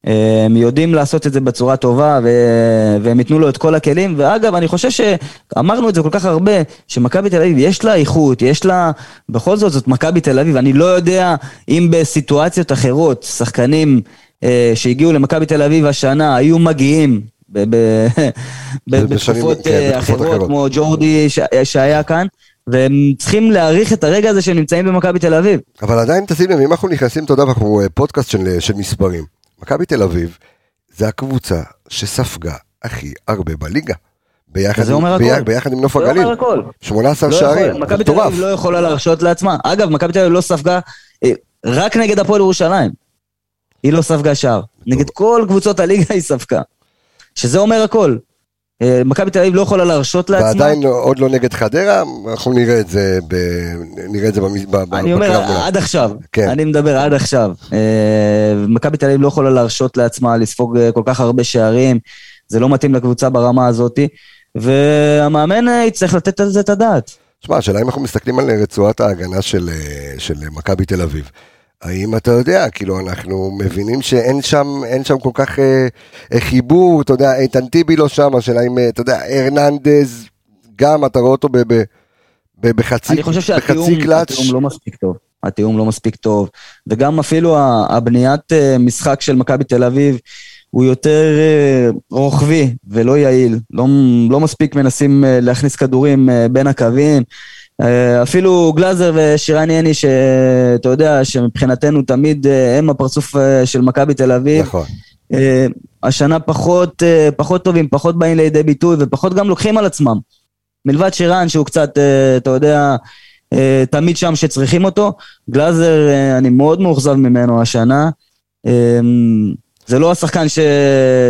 אה, הם יודעים לעשות את זה בצורה טובה ו- והם ייתנו לו את כל הכלים. ואגב, אני חושב שאמרנו את זה כל כך הרבה, שמכבי תל אביב יש לה איכות, יש לה, בכל זאת זאת מכבי תל אביב. אני לא יודע אם בסיטואציות אחרות, שחקנים אה, שהגיעו למכבי תל אביב השנה היו מגיעים. ב- ב- ב- בשנים- בתקופות כן, אה, אחרות, אחרות. כמו ג'ורדי ש- שהיה כאן, והם צריכים להעריך את הרגע הזה שהם נמצאים במכבי תל אביב. אבל עדיין תשים לב, אם אנחנו נכנסים, אתה יודע, אנחנו אה, פודקאסט של, של מספרים. מכבי תל אביב זה הקבוצה שספגה הכי הרבה בליגה. ביחד, זה עם, אומר ביחד, הכל. ביחד עם נוף זה הגליל. אומר הכל. 18 לא שערים, יכול, מכבי תל מטורף. אביב לא יכולה להרשות לעצמה. אגב, מכבי תל אביב לא ספגה אה, רק נגד הפועל ירושלים. היא לא ספגה שער. נגד כל קבוצות הליגה היא ספגה. שזה אומר הכל. אה, מכבי תל אביב לא יכולה להרשות לעצמה. ועדיין עוד לא נגד חדרה, אנחנו נראה את זה, ב... נראה את זה במ- ב- ב- אני אומר בקרב. עד עכשיו, כן. אני מדבר עד עכשיו. אה, מכבי תל אביב לא יכולה להרשות לעצמה לספוג אה, כל כך הרבה שערים, זה לא מתאים לקבוצה ברמה הזאתי, והמאמן יצטרך לתת על זה את הדעת. תשמע, השאלה אם אנחנו מסתכלים על רצועת ההגנה של, של מכבי תל אביב. האם אתה יודע, כאילו, אנחנו מבינים שאין שם, אין שם כל כך אה, אה, חיבור, אתה יודע, איתן טיבי לא שם, השאלה אם, אה, אתה יודע, הרננדז, גם, אתה רואה אותו ב, ב, ב, בחצי, אני חושב שהתיאום קלאץ'. לא מספיק טוב. התיאום לא מספיק טוב, וגם אפילו הבניית אה, משחק של מכבי תל אביב הוא יותר רוחבי ולא יעיל. לא, לא מספיק מנסים להכניס כדורים בין הקווים. אה, אפילו גלאזר ושירן יני, שאתה יודע שמבחינתנו תמיד אה, הם הפרצוף אה, של מכבי תל אביב. נכון. השנה פחות, פחות טובים, פחות באים לידי ביטוי ופחות גם לוקחים על עצמם. מלבד שירן שהוא קצת, אתה יודע, תמיד שם שצריכים אותו, גלאזר, אני מאוד מאוכזב ממנו השנה. זה לא השחקן ש...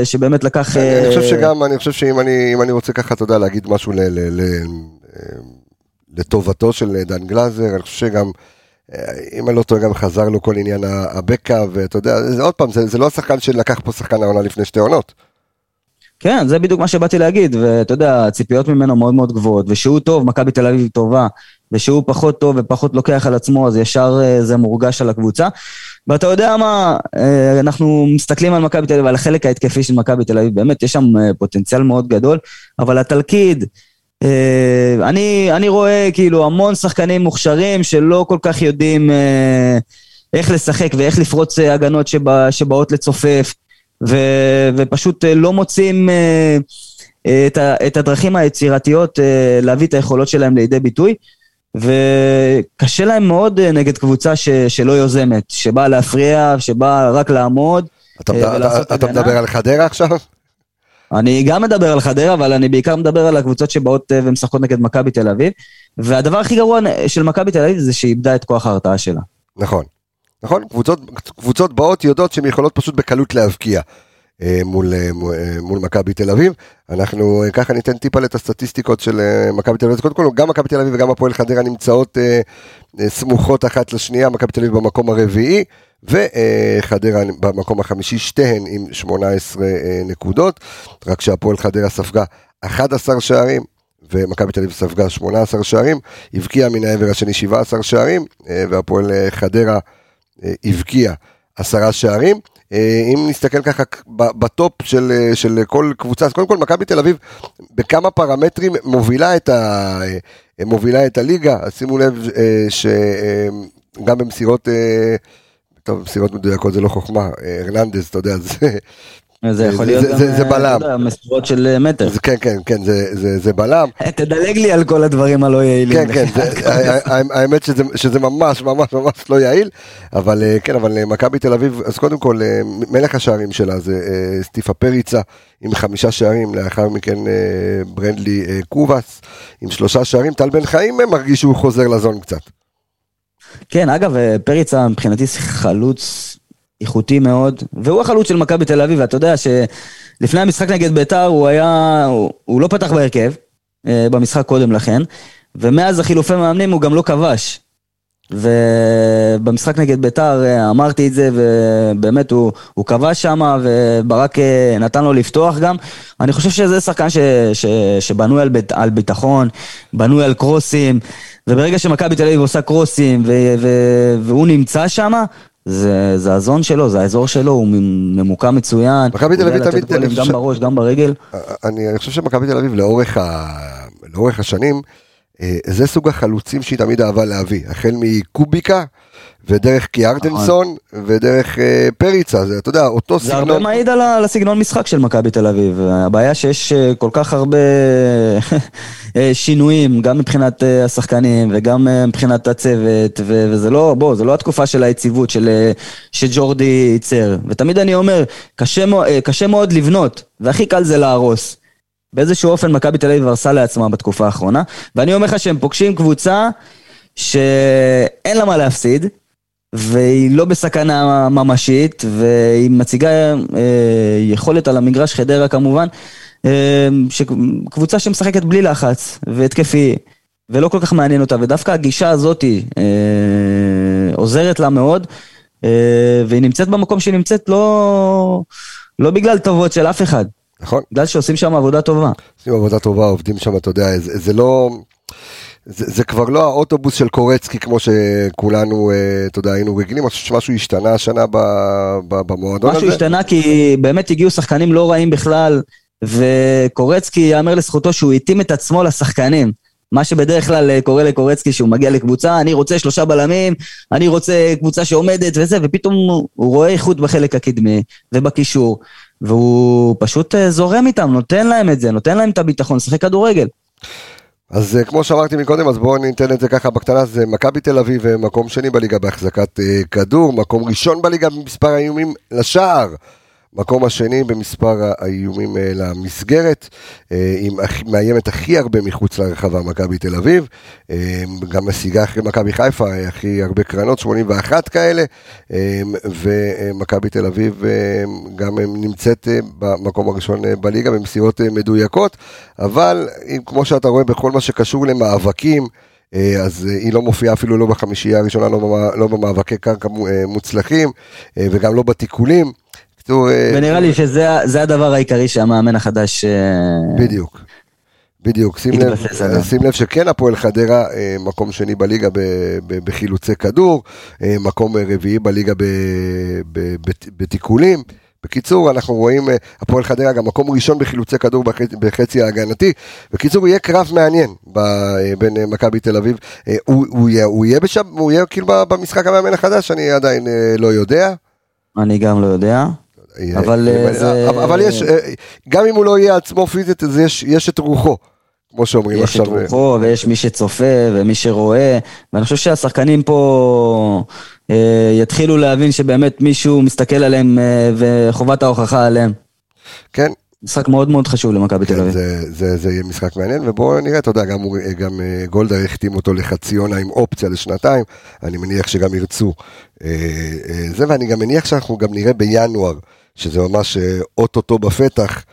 שבאמת לקח... אני, חושב שגם, אני חושב שאם אני, אני רוצה ככה, אתה יודע, להגיד משהו ל, ל, ל, לטובתו של דן גלאזר, אני חושב שגם, אה, אם אני לא טועה, גם חזר לו כל עניין הבקע, ואתה יודע, זה, עוד פעם, זה, זה לא השחקן שלקח פה שחקן העונה לפני שתי עונות. כן, זה בדיוק מה שבאתי להגיד, ואתה יודע, הציפיות ממנו מאוד מאוד גבוהות, ושהוא טוב, מכבי תל אביב טובה, ושהוא פחות טוב ופחות לוקח על עצמו, אז ישר אה, זה מורגש על הקבוצה. ואתה יודע מה, אה, אנחנו מסתכלים על מכבי תל אביב, על החלק ההתקפי של מכבי תל אביב, באמת, יש שם פוטנציאל מאוד גדול, אבל התלכיד, אני, אני רואה כאילו המון שחקנים מוכשרים שלא כל כך יודעים אה, איך לשחק ואיך לפרוץ אה, הגנות שבא, שבאות לצופף. ו- ופשוט אה, לא מוצאים אה, אה, את, ה- את הדרכים היצירתיות אה, להביא את היכולות שלהם לידי ביטוי. וקשה להם מאוד אה, נגד קבוצה ש- שלא יוזמת, שבאה להפריע, שבאה רק לעמוד. אתה, אה, אתה, אתה. מדבר על חדרה עכשיו? אני גם מדבר על חדרה, אבל אני בעיקר מדבר על הקבוצות שבאות אה, ומשחקות נגד מכבי תל אביב. והדבר הכי גרוע של מכבי תל אביב זה שהיא איבדה את כוח ההרתעה שלה. נכון. נכון, קבוצות, קבוצות באות יודעות שהן יכולות פשוט בקלות להבקיע אה, מול, אה, מול, אה, מול מכבי תל אביב. אנחנו אה, ככה ניתן טיפה את הסטטיסטיקות של אה, מכבי תל אביב. קודם כל, גם מכבי תל אביב וגם הפועל חדרה נמצאות אה, אה, סמוכות אחת לשנייה, מכבי תל אביב במקום הרביעי, וחדרה במקום החמישי, שתיהן עם 18 אה, נקודות, רק שהפועל חדרה ספגה 11 שערים. ומכבי תל אביב ספגה 18 שערים, הבקיעה מן העבר השני 17 שערים, אה, והפועל אה, חדרה אה, הבקיע עשרה שערים. אם נסתכל ככה בטופ של, של כל קבוצה, אז קודם כל מכבי תל אביב בכמה פרמטרים מובילה את, ה, מובילה את הליגה, אז שימו לב שגם במסירות, טוב, מסירות מדויקות זה לא חוכמה, אה, הרננדז, אתה יודע, זה, זה יכול להיות זה- גם, זה- זה אה, בלם. אתה יודע, מסירות של אה, מטר. זה כן, כן, כן, זה, זה, זה בלם. תדלג לי על כל הדברים הלא יעילים. כן, כן, זה- האמת שזה, שזה ממש ממש ממש לא יעיל, אבל כן, אבל מכבי תל אביב, אז קודם כל, מלך השערים שלה זה סטיפה פריצה עם חמישה שערים, לאחר מכן ברנדלי קובאס עם שלושה שערים, טל בן חיים מרגיש שהוא חוזר לזון קצת. כן, אגב, אה, פריצה מבחינתי חלוץ איכותי מאוד, והוא החלוץ של מכבי תל אביב, ואתה יודע שלפני המשחק נגד ביתר הוא היה, הוא, הוא לא פתח בהרכב, אה, במשחק קודם לכן, ומאז החילופי מאמנים הוא גם לא כבש. ובמשחק נגד ביתר אה, אמרתי את זה, ובאמת הוא, הוא כבש שם, וברק נתן לו לפתוח גם. אני חושב שזה שחקן ש, ש, שבנוי על, בית, על ביטחון, בנוי על קרוסים, וברגע שמכבי תל אביב עושה קרוסים, ו, ו, והוא נמצא שם, זה, זה הזון שלו, זה האזור שלו, הוא ממוקם מצוין. מכבי תל אביב תמיד- גם בראש, גם ברגל. אני, אני חושב שמכבי תל אביב לאורך, ה... לאורך השנים, אה, זה סוג החלוצים שהיא תמיד אהבה להביא, החל מקוביקה, ודרך קיארטנסון, ודרך אה, פריצה, זה, אתה יודע, אותו זה הרבה סגנון. מעיד על ה- על הסגנון משחק של מכבי תל אביב. הבעיה שיש אה, כל כך הרבה אה, שינויים, גם מבחינת אה, השחקנים וגם אה, מבחינת הצוות, ו- וזה לא, בוא, זה לא התקופה של היציבות של, אה, שג'ורדי ייצר. ותמיד אני אומר, קשה, אה, קשה מאוד לבנות, והכי קל זה להרוס. באיזשהו אופן מכבי תל אביב הרסה לעצמה בתקופה האחרונה, ואני אומר לך שהם פוגשים קבוצה שאין לה מה להפסיד, והיא לא בסכנה ממשית, והיא מציגה אה, יכולת על המגרש, חדרה כמובן, אה, קבוצה שמשחקת בלי לחץ, והתקפי, ולא כל כך מעניין אותה, ודווקא הגישה הזאת אה, עוזרת לה מאוד, אה, והיא נמצאת במקום שהיא נמצאת לא, לא בגלל טובות של אף אחד. נכון. בגלל שעושים שם עבודה טובה. עושים עבודה טובה, עובדים שם, אתה יודע, זה, זה לא... זה, זה כבר לא האוטובוס של קורצקי כמו שכולנו, אה, אתה יודע, היינו רגילים, אני חושב שמשהו השתנה השנה ב, ב, במועדון משהו הזה. השתנה כי באמת הגיעו שחקנים לא רעים בכלל, וקורצקי, יאמר לזכותו שהוא התאים את עצמו לשחקנים. מה שבדרך כלל אה, קורה לקורצקי שהוא מגיע לקבוצה, אני רוצה שלושה בלמים, אני רוצה קבוצה שעומדת וזה, ופתאום הוא רואה איכות בחלק הקדמי ובקישור, והוא פשוט אה, זורם איתם, נותן להם את זה, נותן להם את הביטחון, לשחק כדורגל. אז אה, כמו שאמרתי מקודם, אז בואו ניתן את זה ככה בקטנה, זה מכבי תל אביב, אה, מקום שני בליגה בהחזקת כדור, מקום ראשון בליגה במספר האיומים לשער. מקום השני במספר האיומים אה, למסגרת, אה, עם הכי- מאיימת הכי הרבה מחוץ לרחבה מכבי תל אביב, אה, גם משיגה אחרי מכבי חיפה אה, הכי הרבה קרנות, 81 כאלה, אה, ומכבי תל אביב אה, גם אה, נמצאת אה, במקום הראשון אה, בליגה במסירות אה, מדויקות, אבל כמו שאתה רואה בכל מה שקשור למאבקים, אה, אז אה, היא לא מופיעה אפילו לא בחמישייה הראשונה, לא, לא במאבקי קרקע מו- אה, מוצלחים, אה, וגם לא בתיקולים. בקיצור, אה, ונראה לי שזה זה הדבר העיקרי שהמאמן החדש... אה, בדיוק. בדיוק, שים לב. שים לב שכן הפועל חדרה אה, מקום שני בליגה ב- ב- בחילוצי כדור, אה, מקום אה, רביעי בליגה בתיקולים. בקיצור, אנחנו רואים, אה, הפועל חדרה גם מקום ראשון בחילוצי כדור בחצי, בחצי ההגנתי. בקיצור, יהיה קרב מעניין ב, אה, בין אה, מכבי תל אביב. אה, הוא, הוא, יהיה, הוא, יהיה בשב, הוא יהיה כאילו במשחק המאמן החדש, אני עדיין אה, לא יודע. אני גם לא יודע. אה, אבל, אה, אה, זה- אבל, יש, אה, גם אם הוא לא יהיה עצמו פיזית, אז יש, יש את רוחו, כמו שאומרים יש עכשיו. את רוחו ויש מי שצופה ומי שרואה, ואני חושב שהשחקנים פה אה, יתחילו להבין שבאמת מישהו מסתכל עליהם אה, וחובת ההוכחה עליהם. כן, משחק מאוד מאוד חשוב למכבי תל כן אביב. זה, זה, זה יהיה משחק מעניין, ובואו נראה, אתה יודע, גם, גם אה, גולדה החתים אותו לחצי עונה עם אופציה לשנתיים, אני מניח שגם ירצו אה, אה, זה, ואני גם מניח שאנחנו גם נראה בינואר, שזה ממש אה, אוטוטו בפתח,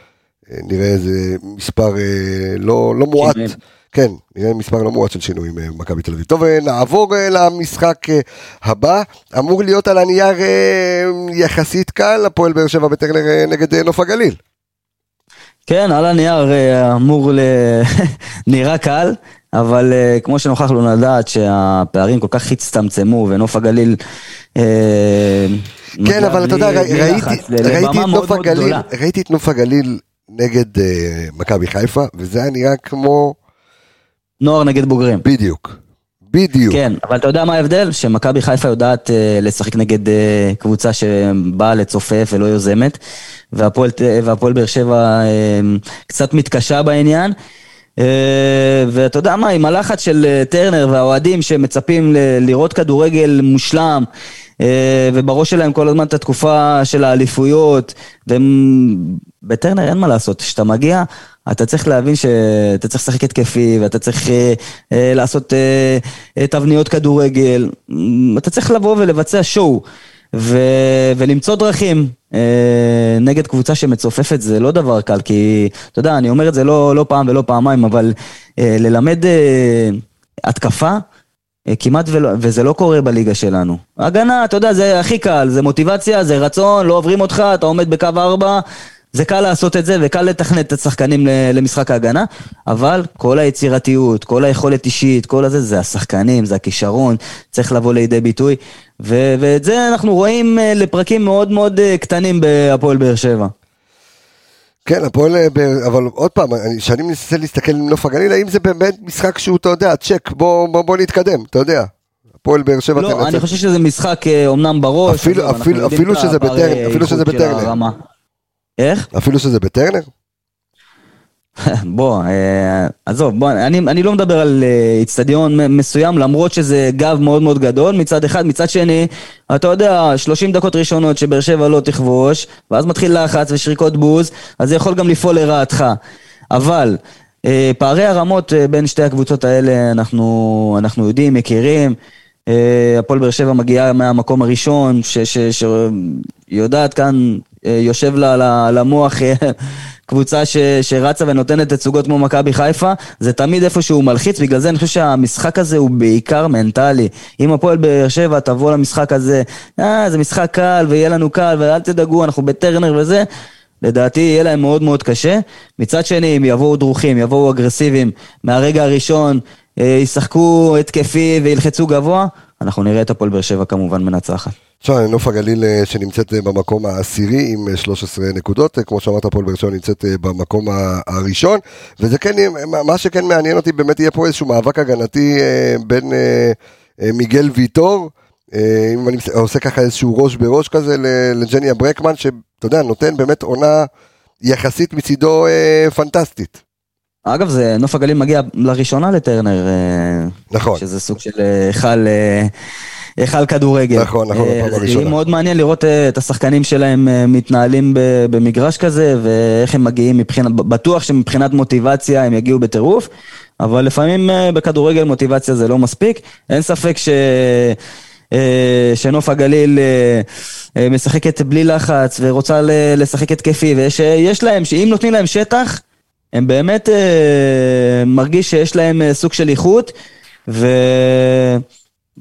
אה, נראה איזה מספר אה, לא, לא מועט. שינויים. כן, נראה מספר לא מועט של שינויים במכבי תל אביב. טוב, נעבור למשחק הבא. אמור להיות על הנייר יחסית קל, הפועל באר שבע בטרנר נגד נוף הגליל. כן, על הנייר אמור ל... נראה קל, אבל כמו שנוכחנו לדעת שהפערים כל כך הצטמצמו ונוף הגליל... אה, כן, אבל אתה יודע, ראיתי, את נוף הגליל. ראיתי את נוף הגליל נגד אה, מכבי חיפה, וזה היה נראה כמו... נוער נגד בוגרים. בדיוק. בדיוק. כן, אבל אתה יודע מה ההבדל? שמכבי חיפה יודעת אה, לשחק נגד אה, קבוצה שבאה לצופף ולא יוזמת, והפועל ת- והפועל באר שבע אה, קצת מתקשה בעניין. אה, ואתה יודע מה, עם הלחץ של אה, טרנר והאוהדים שמצפים ל- לראות כדורגל מושלם, אה, ובראש שלהם כל הזמן את התקופה של האליפויות, ובטרנר אין מה לעשות, כשאתה מגיע, אתה צריך להבין שאתה צריך לשחק התקפי, ואתה צריך אה, אה, לעשות אה, אה, תבניות כדורגל, אה, אתה צריך לבוא ולבצע שואו. ו... ולמצוא דרכים אה, נגד קבוצה שמצופפת זה לא דבר קל, כי אתה יודע, אני אומר את זה לא, לא פעם ולא פעמיים, אבל אה, ללמד אה, התקפה, אה, כמעט ולא, וזה לא קורה בליגה שלנו. הגנה, אתה יודע, זה הכי קל, זה מוטיבציה, זה רצון, לא עוברים אותך, אתה עומד בקו ארבע, זה קל לעשות את זה וקל לתכנת את השחקנים למשחק ההגנה, אבל כל היצירתיות, כל היכולת אישית, כל הזה, זה השחקנים, זה הכישרון, צריך לבוא לידי ביטוי, ו- ואת זה אנחנו רואים אה, לפרקים מאוד מאוד אה, קטנים בהפועל באר שבע. כן, הפועל, אה, אבל עוד פעם, אני- כשאני מנסה להסתכל עם נוף הגליל, האם זה באמת משחק שהוא, אתה יודע, צ'ק, בוא, בוא, בוא נתקדם, אתה יודע. הפועל באר שבע לא, תנצח. אני חושב שזה משחק אה, אומנם בראש, אפילו- אפילו- אפילו שזה בטרנר, אפילו שזה בטרנר. איך? אפילו שזה בטרנר? בוא, אה, עזוב, בוא, אני, אני לא מדבר על אה, איצטדיון מסוים, למרות שזה גב מאוד מאוד גדול מצד אחד, מצד שני, אתה יודע, 30 דקות ראשונות שבאר שבע לא תכבוש, ואז מתחיל לחץ ושריקות בוז, אז זה יכול גם לפעול לרעתך. אבל אה, פערי הרמות בין שתי הקבוצות האלה אנחנו, אנחנו יודעים, מכירים, הפועל באר שבע מגיעה מהמקום הראשון, שיודעת כאן, יושב לה על המוח קבוצה ש, שרצה ונותנת תצוגות כמו מכבי חיפה, זה תמיד איפשהו מלחיץ, בגלל זה אני חושב שהמשחק הזה הוא בעיקר מנטלי. אם הפועל באר שבע תבוא למשחק הזה, אה, זה משחק קל ויהיה לנו קל ואל תדאגו, אנחנו בטרנר וזה, לדעתי יהיה להם מאוד מאוד קשה. מצד שני, אם יבואו דרוכים, יבואו אגרסיביים מהרגע הראשון, אה, ישחקו התקפי וילחצו גבוה, אנחנו נראה את הפועל באר שבע כמובן מנצחת. עכשיו, נוף הגליל אה, שנמצאת אה, במקום העשירי עם 13 נקודות, כמו שאמרת, הפועל באר שבע נמצאת במקום הראשון, וזה כן, מה שכן מעניין אותי, באמת יהיה פה איזשהו מאבק הגנתי בין מיגל ויטור, אם אני עושה ככה איזשהו ראש בראש כזה לג'ניה ברקמן, שאתה יודע, נותן באמת עונה יחסית מצידו פנטסטית. אגב, זה נוף הגליל מגיע לראשונה לטרנר. אה, נכון. שזה סוג של אה, היכל... היכל כדורגל. נכון, נכון, בפעם הראשונה. זה יהיה מאוד מעניין לראות את השחקנים שלהם מתנהלים במגרש כזה, ואיך הם מגיעים מבחינת, בטוח שמבחינת מוטיבציה הם יגיעו בטירוף, אבל לפעמים בכדורגל מוטיבציה זה לא מספיק. אין ספק ש... שנוף הגליל משחקת בלי לחץ ורוצה לשחק התקפי, ויש להם, שאם נותנים להם שטח, הם באמת אה, מרגיש שיש להם אה, סוג של איכות,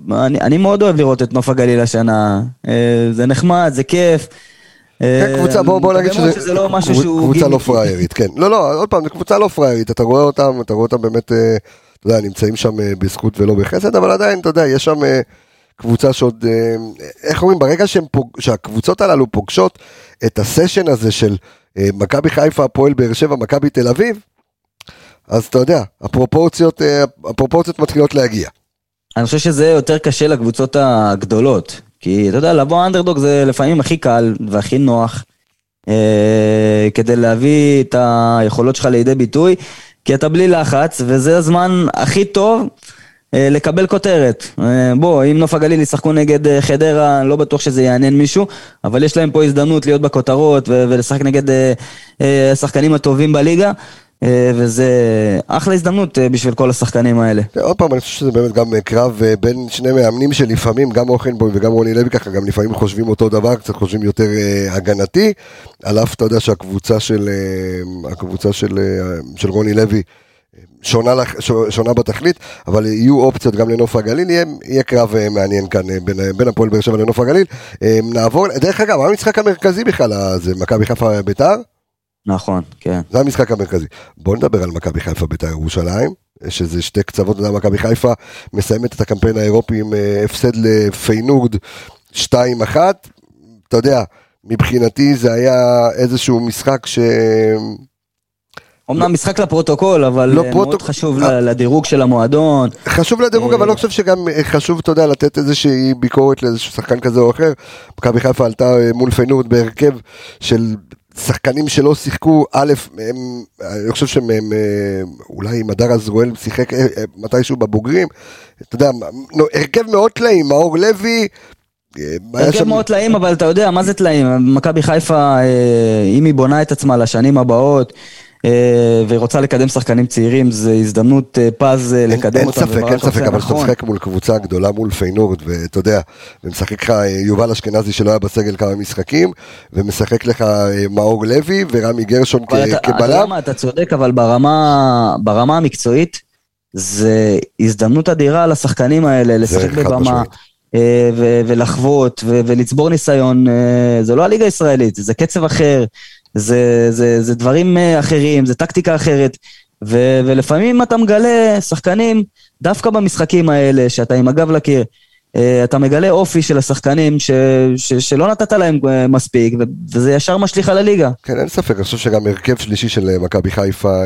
ואני מאוד אוהב לראות את נוף הגליל השנה. אה, זה נחמד, זה כיף. כן, קבוצה, בוא, בוא נגיד שזה, שזה לא משהו שהוא... קבוצה לא פריירית, כן. לא, לא, עוד פעם, זו קבוצה לא פריירית, אתה רואה אותם, אתה רואה אותם באמת, אה, אתה יודע, נמצאים שם אה, בזכות ולא בחסד, אבל עדיין, אתה יודע, יש שם קבוצה שעוד, איך אומרים, ברגע פוג, שהקבוצות הללו פוגשות את הסשן הזה של אה, מכבי חיפה, הפועל באר שבע, מכבי תל אביב, אז אתה יודע, הפרופורציות, אה, הפרופורציות מתחילות להגיע. אני חושב שזה יותר קשה לקבוצות הגדולות. כי אתה יודע, לבוא אנדרדוג זה לפעמים הכי קל והכי נוח, אה, כדי להביא את היכולות שלך לידי ביטוי, כי אתה בלי לחץ, וזה הזמן הכי טוב אה, לקבל כותרת. אה, בוא, אם נוף הגליל ישחקו נגד אה, חדרה, לא בטוח שזה יעניין מישהו, אבל יש להם פה הזדמנות להיות בכותרות ולשחק נגד השחקנים הטובים בליגה. וזה אחלה הזדמנות בשביל כל השחקנים האלה. עוד פעם, אני חושב שזה באמת גם קרב בין שני מאמנים שלפעמים, גם אוכנבוי וגם רוני לוי ככה, גם לפעמים חושבים אותו דבר, קצת חושבים יותר הגנתי, על אף, אתה יודע, שהקבוצה של, הקבוצה של, של רוני לוי שונה, שונה בתכלית, אבל יהיו אופציות גם לנוף הגליל, יהיה, יהיה קרב אה, מעניין כאן אה, בין, בין הפועל באר שבע לנוף הגליל. אה, נעבור, דרך אגב, מה המשחק המרכזי בכלל, זה מכבי חיפה ביתר? נכון, כן. זה המשחק המרכזי. בוא נדבר על מכבי חיפה ביתר ירושלים, שזה שתי קצוות, אתה יודע, מכבי חיפה מסיימת את הקמפיין האירופי עם הפסד לפיינורד 2-1, אתה יודע, מבחינתי זה היה איזשהו משחק ש... אמנם משחק לפרוטוקול, אבל לא מאוד פרוטוק... חשוב אה. לדירוג של המועדון. חשוב לדירוג, אבל לא חושב שגם אה, חשוב, אתה יודע, לתת איזושהי ביקורת לאיזשהו שחקן כזה או אחר. מכבי חיפה עלתה אה, מול פיינורד בהרכב של שחקנים שלא שיחקו, א', הם, אני חושב שהם, אולי אם הדר עזרואל שיחק מתישהו בבוגרים, אתה יודע, הרכב מאוד טלאים, מאור לוי, הרכב מאוד טלאים, אבל אתה יודע, מה זה טלאים? מכבי חיפה, אם היא בונה את עצמה לשנים הבאות, אה, ורוצה לקדם שחקנים צעירים, זו הזדמנות אה, פז אה, לקדם אותם. אין ספק, אין ספק, אבל כשאתה משחק מול קבוצה גדולה מול פיינורד, ואתה יודע, ומשחק לך יובל אשכנזי שלא היה בסגל כמה משחקים, ומשחק לך מאור לוי ורמי גרשון כבלם. אתה אתה צודק, אבל ברמה המקצועית, זה הזדמנות אדירה לשחקנים האלה לשחק בבמה. ולחוות ולצבור ניסיון, זה לא הליגה הישראלית, זה קצב אחר, זה, זה, זה דברים אה, אחרים, זה טקטיקה אחרת. ו, ולפעמים אתה מגלה שחקנים, דווקא במשחקים האלה, שאתה עם הגב לקיר, אה, אתה מגלה אופי של השחקנים ש, ש, שלא נתת להם אה, מספיק, וזה ישר משליך על הליגה. כן, אין ספק, אני חושב שגם הרכב שלישי של מכבי חיפה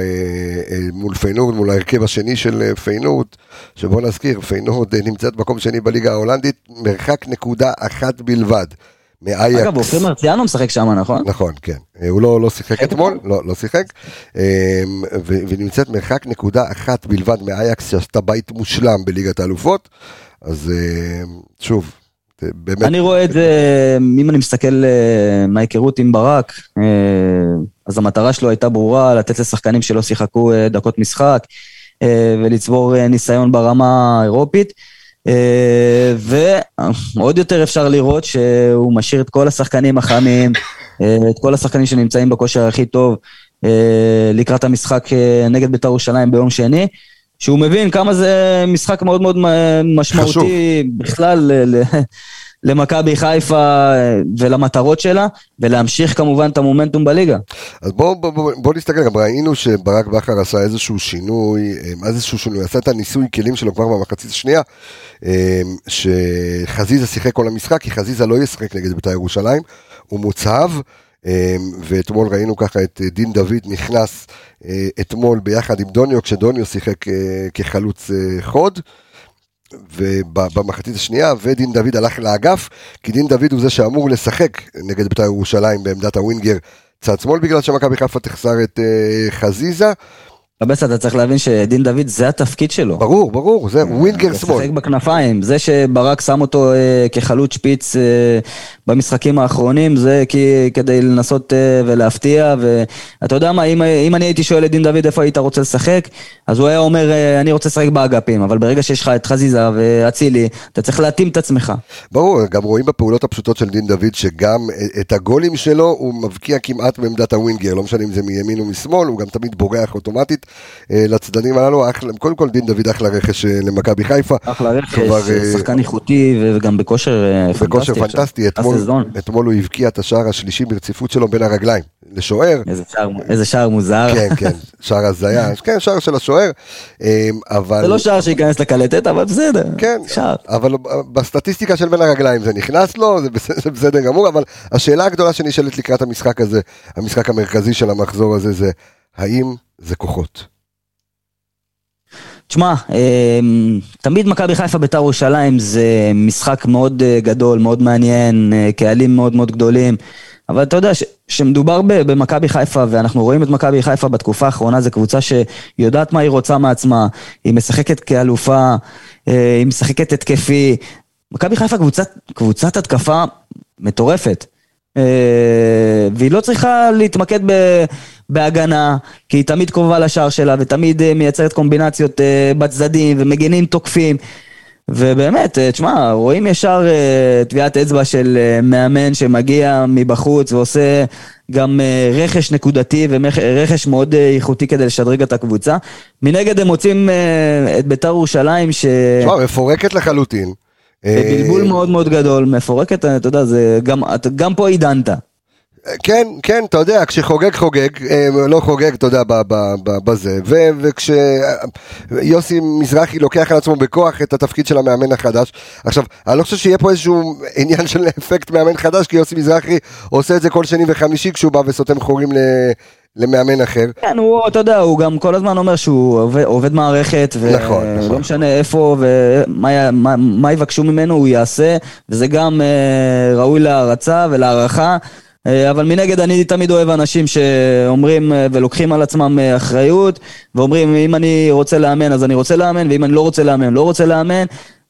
מול פיינורד, מול ההרכב השני של פיינורד, שבוא נזכיר, פיינורד נמצאת מקום שני בליגה ההולנדית, מרחק נקודה אחת בלבד. מאייקס. אגב, אופיר מרציאנו משחק שם, נכון? נכון, כן. אה, הוא לא, לא שיחק אתמול, לא, לא שיחק. אמ, ונמצאת מרחק נקודה אחת בלבד מאייקס, שעשתה בית מושלם בליגת האלופות. אז אמ, שוב, באמת... אני רואה את זה, אם אני מסתכל אה, מההיכרות עם ברק, אה, אז המטרה שלו הייתה ברורה, לתת לשחקנים שלא שיחקו דקות משחק, ולצבור ניסיון ברמה האירופית. אה, ועוד יותר אפשר לראות שהוא משאיר את כל השחקנים החמים, אה, את כל השחקנים שנמצאים בכושר הכי טוב אה, לקראת המשחק נגד בית"ר ירושלים ביום שני. שהוא מבין כמה זה משחק מאוד מאוד משמעותי חשוב. בכלל למכבי חיפה אה, ולמטרות שלה, ולהמשיך כמובן את המומנטום בליגה. אז בואו בוא, בוא, בוא נסתכל, גם ראינו שברק בכר עשה איזשהו שינוי, אה, מה זה איזשהו שינוי? עשה את הניסוי כלים שלו כבר במחצית השנייה, אה, שחזיזה שיחק כל המשחק, כי חזיזה לא ישחק נגד בית"ר ירושלים, הוא מוצהב. ואתמול ראינו ככה את דין דוד נכנס אתמול ביחד עם דוניו, כשדוניו שיחק כחלוץ חוד. ובמחצית השנייה, ודין דוד הלך לאגף, כי דין דוד הוא זה שאמור לשחק נגד בית"ר ירושלים בעמדת הווינגר צד שמאל, בגלל שמכבי חיפה תחסר את אה, חזיזה. בבסט אתה צריך להבין שדין דוד זה התפקיד שלו. ברור, ברור, זה ווינגר שמאל. לשחק בכנפיים, זה שברק שם אותו אה, כחלוץ שפיץ אה, במשחקים האחרונים, זה כי, כדי לנסות אה, ולהפתיע, ואתה יודע מה, אם, אם אני הייתי שואל את דין דוד איפה היית רוצה לשחק, אז הוא היה אומר, אה, אני רוצה לשחק באגפים, אבל ברגע שיש לך את חזיזה ואצילי, אתה צריך להתאים את עצמך. ברור, גם רואים בפעולות הפשוטות של דין דוד, שגם אה, את הגולים שלו הוא מבקיע כמעט בעמדת הווינגר, לא משנה אם זה מימין או משמאל, הוא גם תמיד בורח אוטומטית אה, לצדדים הללו, אחלה, קודם כל דין דוד אחלה רכש אה, למכבי חיפה. אחלה רכש, כבר, אה, שחקן איכותי וגם בכושר אה, פנטסטי. בכושר. פנטסטי, אתמול. אתמול הוא הבקיע את השער השלישי ברציפות שלו בין הרגליים, לשוער, איזה שער- מוזר. כן, כן, שער הזיה, כן, שער של השוער, אה, אבל... זה לא שער שייכנס לקלטת, אבל בסדר. כן, שער. אבל בסטטיסטיקה של בין הרגליים זה נכנס לו, זה בסדר, זה בסדר גמור, אבל השאלה הגדולה שנשאלת לקראת המשחק הזה, המשחק המרכזי של המחזור הזה, זה האם זה כוחות? תשמע, אמ, תמיד מכבי חיפה בית"ר ירושלים זה משחק מאוד אה, גדול, מאוד מעניין, אה, קהלים מאוד מאוד גדולים, אבל אתה יודע, כשמדובר במכבי חיפה, ואנחנו רואים את מכבי חיפה בתקופה האחרונה, זו קבוצה שיודעת מה היא רוצה מעצמה, היא משחקת כאלופה, אה, היא משחקת התקפי. מכבי חיפה קבוצת, קבוצת התקפה מטורפת. אה, והיא לא צריכה להתמקד ב- בהגנה, כי היא תמיד קרובה לשער שלה, ותמיד אה, מייצרת קומבינציות אה, בצדדים, ומגינים תוקפים. ובאמת, תשמע, רואים ישר טביעת אצבע של מאמן שמגיע מבחוץ ועושה גם רכש נקודתי ורכש מאוד איכותי כדי לשדרג את הקבוצה. מנגד הם מוצאים את בית"ר ירושלים ש... תשמע, מפורקת לחלוטין. אה, בבלבול מאוד מאוד גדול, מפורקת, אתה יודע, זה גם, גם פה עידנת. כן, כן, אתה יודע, כשחוגג חוגג, אה, לא חוגג, אתה יודע, בזה, וכשיוסי מזרחי לוקח על עצמו בכוח את התפקיד של המאמן החדש, עכשיו, אני לא חושב שיהיה פה איזשהו עניין של אפקט מאמן חדש, כי יוסי מזרחי עושה את זה כל שני וחמישי כשהוא בא וסותם חורים ל- למאמן אחר. כן, הוא, אתה יודע, הוא גם כל הזמן אומר שהוא עובד, עובד מערכת, נכון, נכון. ולא משנה איפה ומה מה, מה יבקשו ממנו, הוא יעשה, וזה גם אה, ראוי להערצה ולהערכה. אה, אבל מנגד אני תמיד אוהב אנשים שאומרים אה, ולוקחים על עצמם אה, אחריות ואומרים אם אני רוצה לאמן אז אני רוצה לאמן ואם אני לא רוצה לאמן לא רוצה לאמן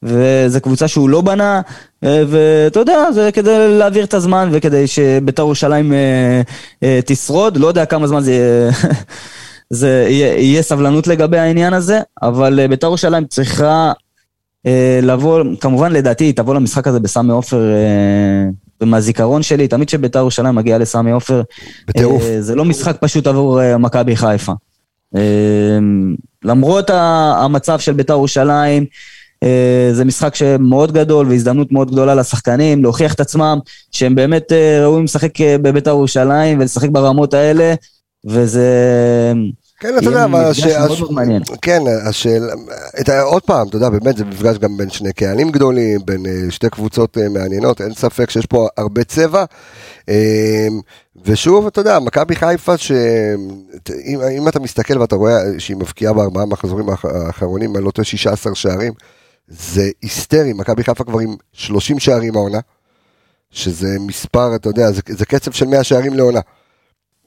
וזו קבוצה שהוא לא בנה אה, ואתה יודע זה כדי להעביר את הזמן וכדי שבית"ר ירושלים אה, אה, תשרוד לא יודע כמה זמן זה יהיה זה יהיה, יהיה סבלנות לגבי העניין הזה, אבל בית"ר ירושלים צריכה אה, לבוא, כמובן לדעתי היא תבוא למשחק הזה בסמי עופר, אה, ומהזיכרון שלי, תמיד כשבית"ר ירושלים מגיעה לסמי עופר, בטירוף. אה, זה לא משחק פשוט עבור אה, מכבי חיפה. אה, למרות המצב של בית"ר ירושלים, אה, זה משחק שמאוד גדול והזדמנות מאוד גדולה לשחקנים להוכיח את עצמם שהם באמת אה, ראויים לשחק אה, בבית"ר ירושלים ולשחק ברמות האלה וזה כן, אתה יודע, אבל מפגש הש-. כן, השאלה, את עוד פעם, אתה יודע, באמת זה מפגש גם בין שני קהלים גדולים, בין אה, שתי קבוצות אה, מעניינות, אין ספק שיש פה הרבה צבע. אה, ושוב, אתה יודע, מכבי חיפה, שאם אם אתה מסתכל ואתה רואה שהיא מבקיעה בארבעה מחזורים האח- האחרונים, אני לא טועה 16 שערים, זה היסטרי, מכבי חיפה כבר עם 30 שערים העונה, שזה מספר, אתה יודע, זה, זה קצב של 100 שערים לעונה.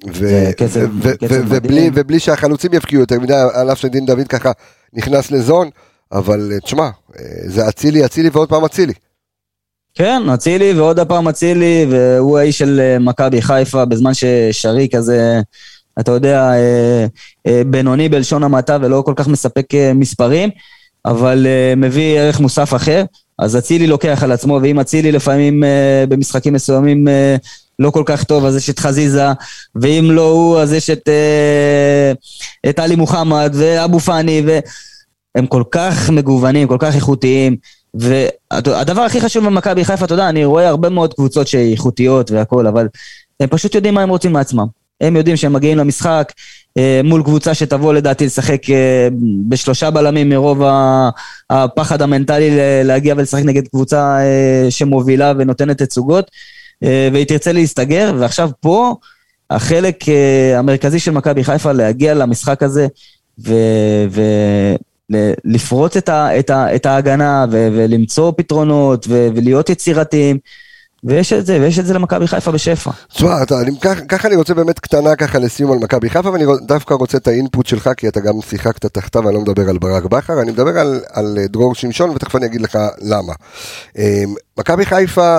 ו- זה קצב- ו- ו- קצב ו- ובלי. ובלי שהחלוצים יבקיעו יותר מדי, על אף שדין דוד ככה נכנס לזון, אבל אה, תשמע, אה, זה אצילי, אצילי ועוד פעם אצילי. כן, אצילי ועוד הפעם אצילי, והוא האיש של אה, מכבי חיפה, בזמן ששרי כזה, אתה יודע, בינוני בלשון המעטה ולא כל כך מספק מספרים. אבל uh, מביא ערך מוסף אחר. אז אצילי לוקח על עצמו, ואם אצילי לפעמים uh, במשחקים מסוימים uh, לא כל כך טוב, אז יש את חזיזה, ואם לא הוא, אז יש את, uh, את עלי מוחמד ואבו פאני, והם כל כך מגוונים, כל כך איכותיים. והדבר הכי חשוב במכבי חיפה, אתה יודע, אני רואה הרבה מאוד קבוצות שאיכותיות והכול, אבל הם פשוט יודעים מה הם רוצים מעצמם. הם יודעים שהם מגיעים למשחק מול קבוצה שתבוא לדעתי לשחק אה, בשלושה בלמים מרוב הפחד המנטלי להגיע ולשחק נגד קבוצה אה, שמובילה ונותנת תצוגות, והיא תרצה להסתגר, ועכשיו פה החלק המרכזי של מכבי חיפה להגיע למשחק הזה ולפרוץ את, את, את ההגנה ולמצוא פתרונות ולהיות יצירתיים. ויש את זה, ויש את זה למכבי חיפה בשפע. תשמע, ככה אני רוצה באמת קטנה ככה לסיום על מכבי חיפה, ואני דווקא רוצה את האינפוט שלך, כי אתה גם שיחקת תחתיו, אני לא מדבר על ברק בכר, אני מדבר על, על דרור שמשון, ותכף אני אגיד לך למה. אמ, מכבי חיפה,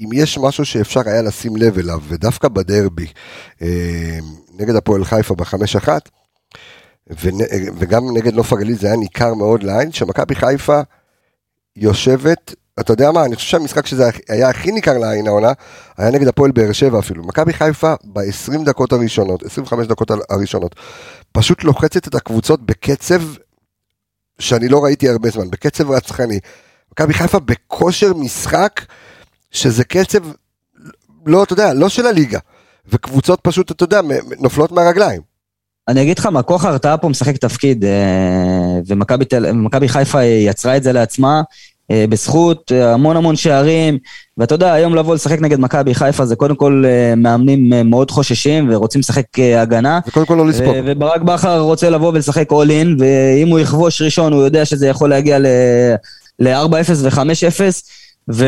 אם יש משהו שאפשר היה לשים לב אליו, ודווקא בדרבי, אמ, נגד הפועל חיפה בחמש אחת, וגם נגד נוף הגליל זה היה ניכר מאוד לעין, שמכבי חיפה יושבת אתה יודע מה, אני חושב שהמשחק שזה היה הכי ניכר לעין העונה, היה נגד הפועל באר שבע אפילו. מכבי חיפה ב-20 דקות הראשונות, 25 דקות הראשונות, פשוט לוחצת את הקבוצות בקצב שאני לא ראיתי הרבה זמן, בקצב רצחני. מכבי חיפה בכושר משחק, שזה קצב, לא, אתה יודע, לא של הליגה. וקבוצות פשוט, אתה יודע, נופלות מהרגליים. אני אגיד לך מה, כוח ההרתעה פה משחק תפקיד, אה, ומכבי חיפה יצרה את זה לעצמה. אה, בזכות אה, המון המון שערים, ואתה יודע, היום לבוא לשחק נגד מכבי חיפה זה קודם כל אה, מאמנים מאוד חוששים ורוצים לשחק הגנה. וקודם כל לא לספוג. וברק בכר רוצה לבוא ולשחק all in, ואם הוא יכבוש ראשון הוא יודע שזה יכול להגיע ל-4-0 ו-5-0. ו...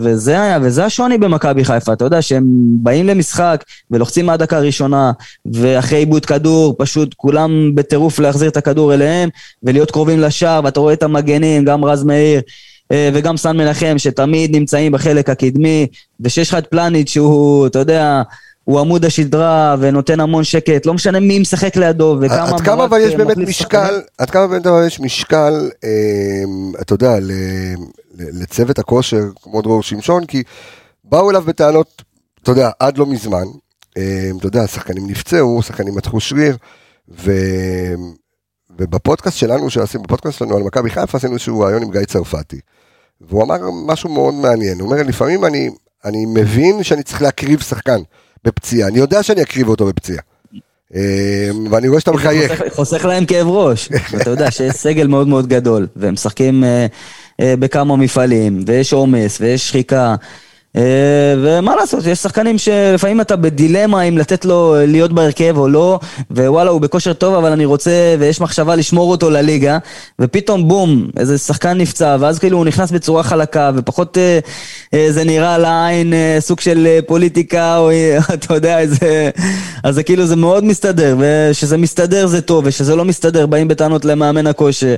וזה היה, וזה השוני במכבי חיפה, אתה יודע שהם באים למשחק ולוחצים מהדקה הראשונה, ואחרי עיבוד כדור, פשוט כולם בטירוף להחזיר את הכדור אליהם, ולהיות קרובים לשער, ואתה רואה את המגנים, גם רז מאיר. אה, וגם סן מנחם, שתמיד נמצאים בחלק הקדמי, ושיש לך את פלניץ' שהוא, אתה יודע, הוא עמוד השדרה ונותן המון שקט, לא משנה מי משחק לידו וכמה... עד כמה אבל יש באמת משקל, עד כמה באמת יש משקל, אתה יודע, לצוות הכושר כמו דרור שמשון, כי באו אליו בטענות, אתה יודע, עד לא מזמן, אתה יודע, שחקנים נפצעו, שחקנים מתחו שריר, ו... ובפודקאסט שלנו, שעשינו, בפודקאסט שלנו על מכבי חיפה, עשינו איזשהו רעיון עם גיא צרפתי. והוא אמר משהו מאוד מעניין, הוא אומר, לפעמים אני, אני מבין שאני צריך להקריב שחקן. בפציעה, אני יודע שאני אקריב אותו בפציעה. אה, ואני רואה שאתה מחייך. חוסך להם כאב ראש. אתה יודע שיש סגל מאוד מאוד גדול, והם משחקים אה, בכמה מפעלים, ויש עומס, ויש שחיקה. אה, ומה לעשות, יש שחקנים שלפעמים אתה בדילמה אם לתת לו להיות בהרכב או לא, ווואלה הוא בכושר טוב אבל אני רוצה, ויש מחשבה לשמור אותו לליגה, ופתאום בום, איזה שחקן נפצע, ואז כאילו הוא נכנס בצורה חלקה, ופחות אה, אה, זה נראה לעין סוג של פוליטיקה, או אתה יודע, איזה... אז זה כאילו זה מאוד מסתדר, ושזה מסתדר זה טוב, ושזה לא מסתדר באים בטענות למאמן הכושר.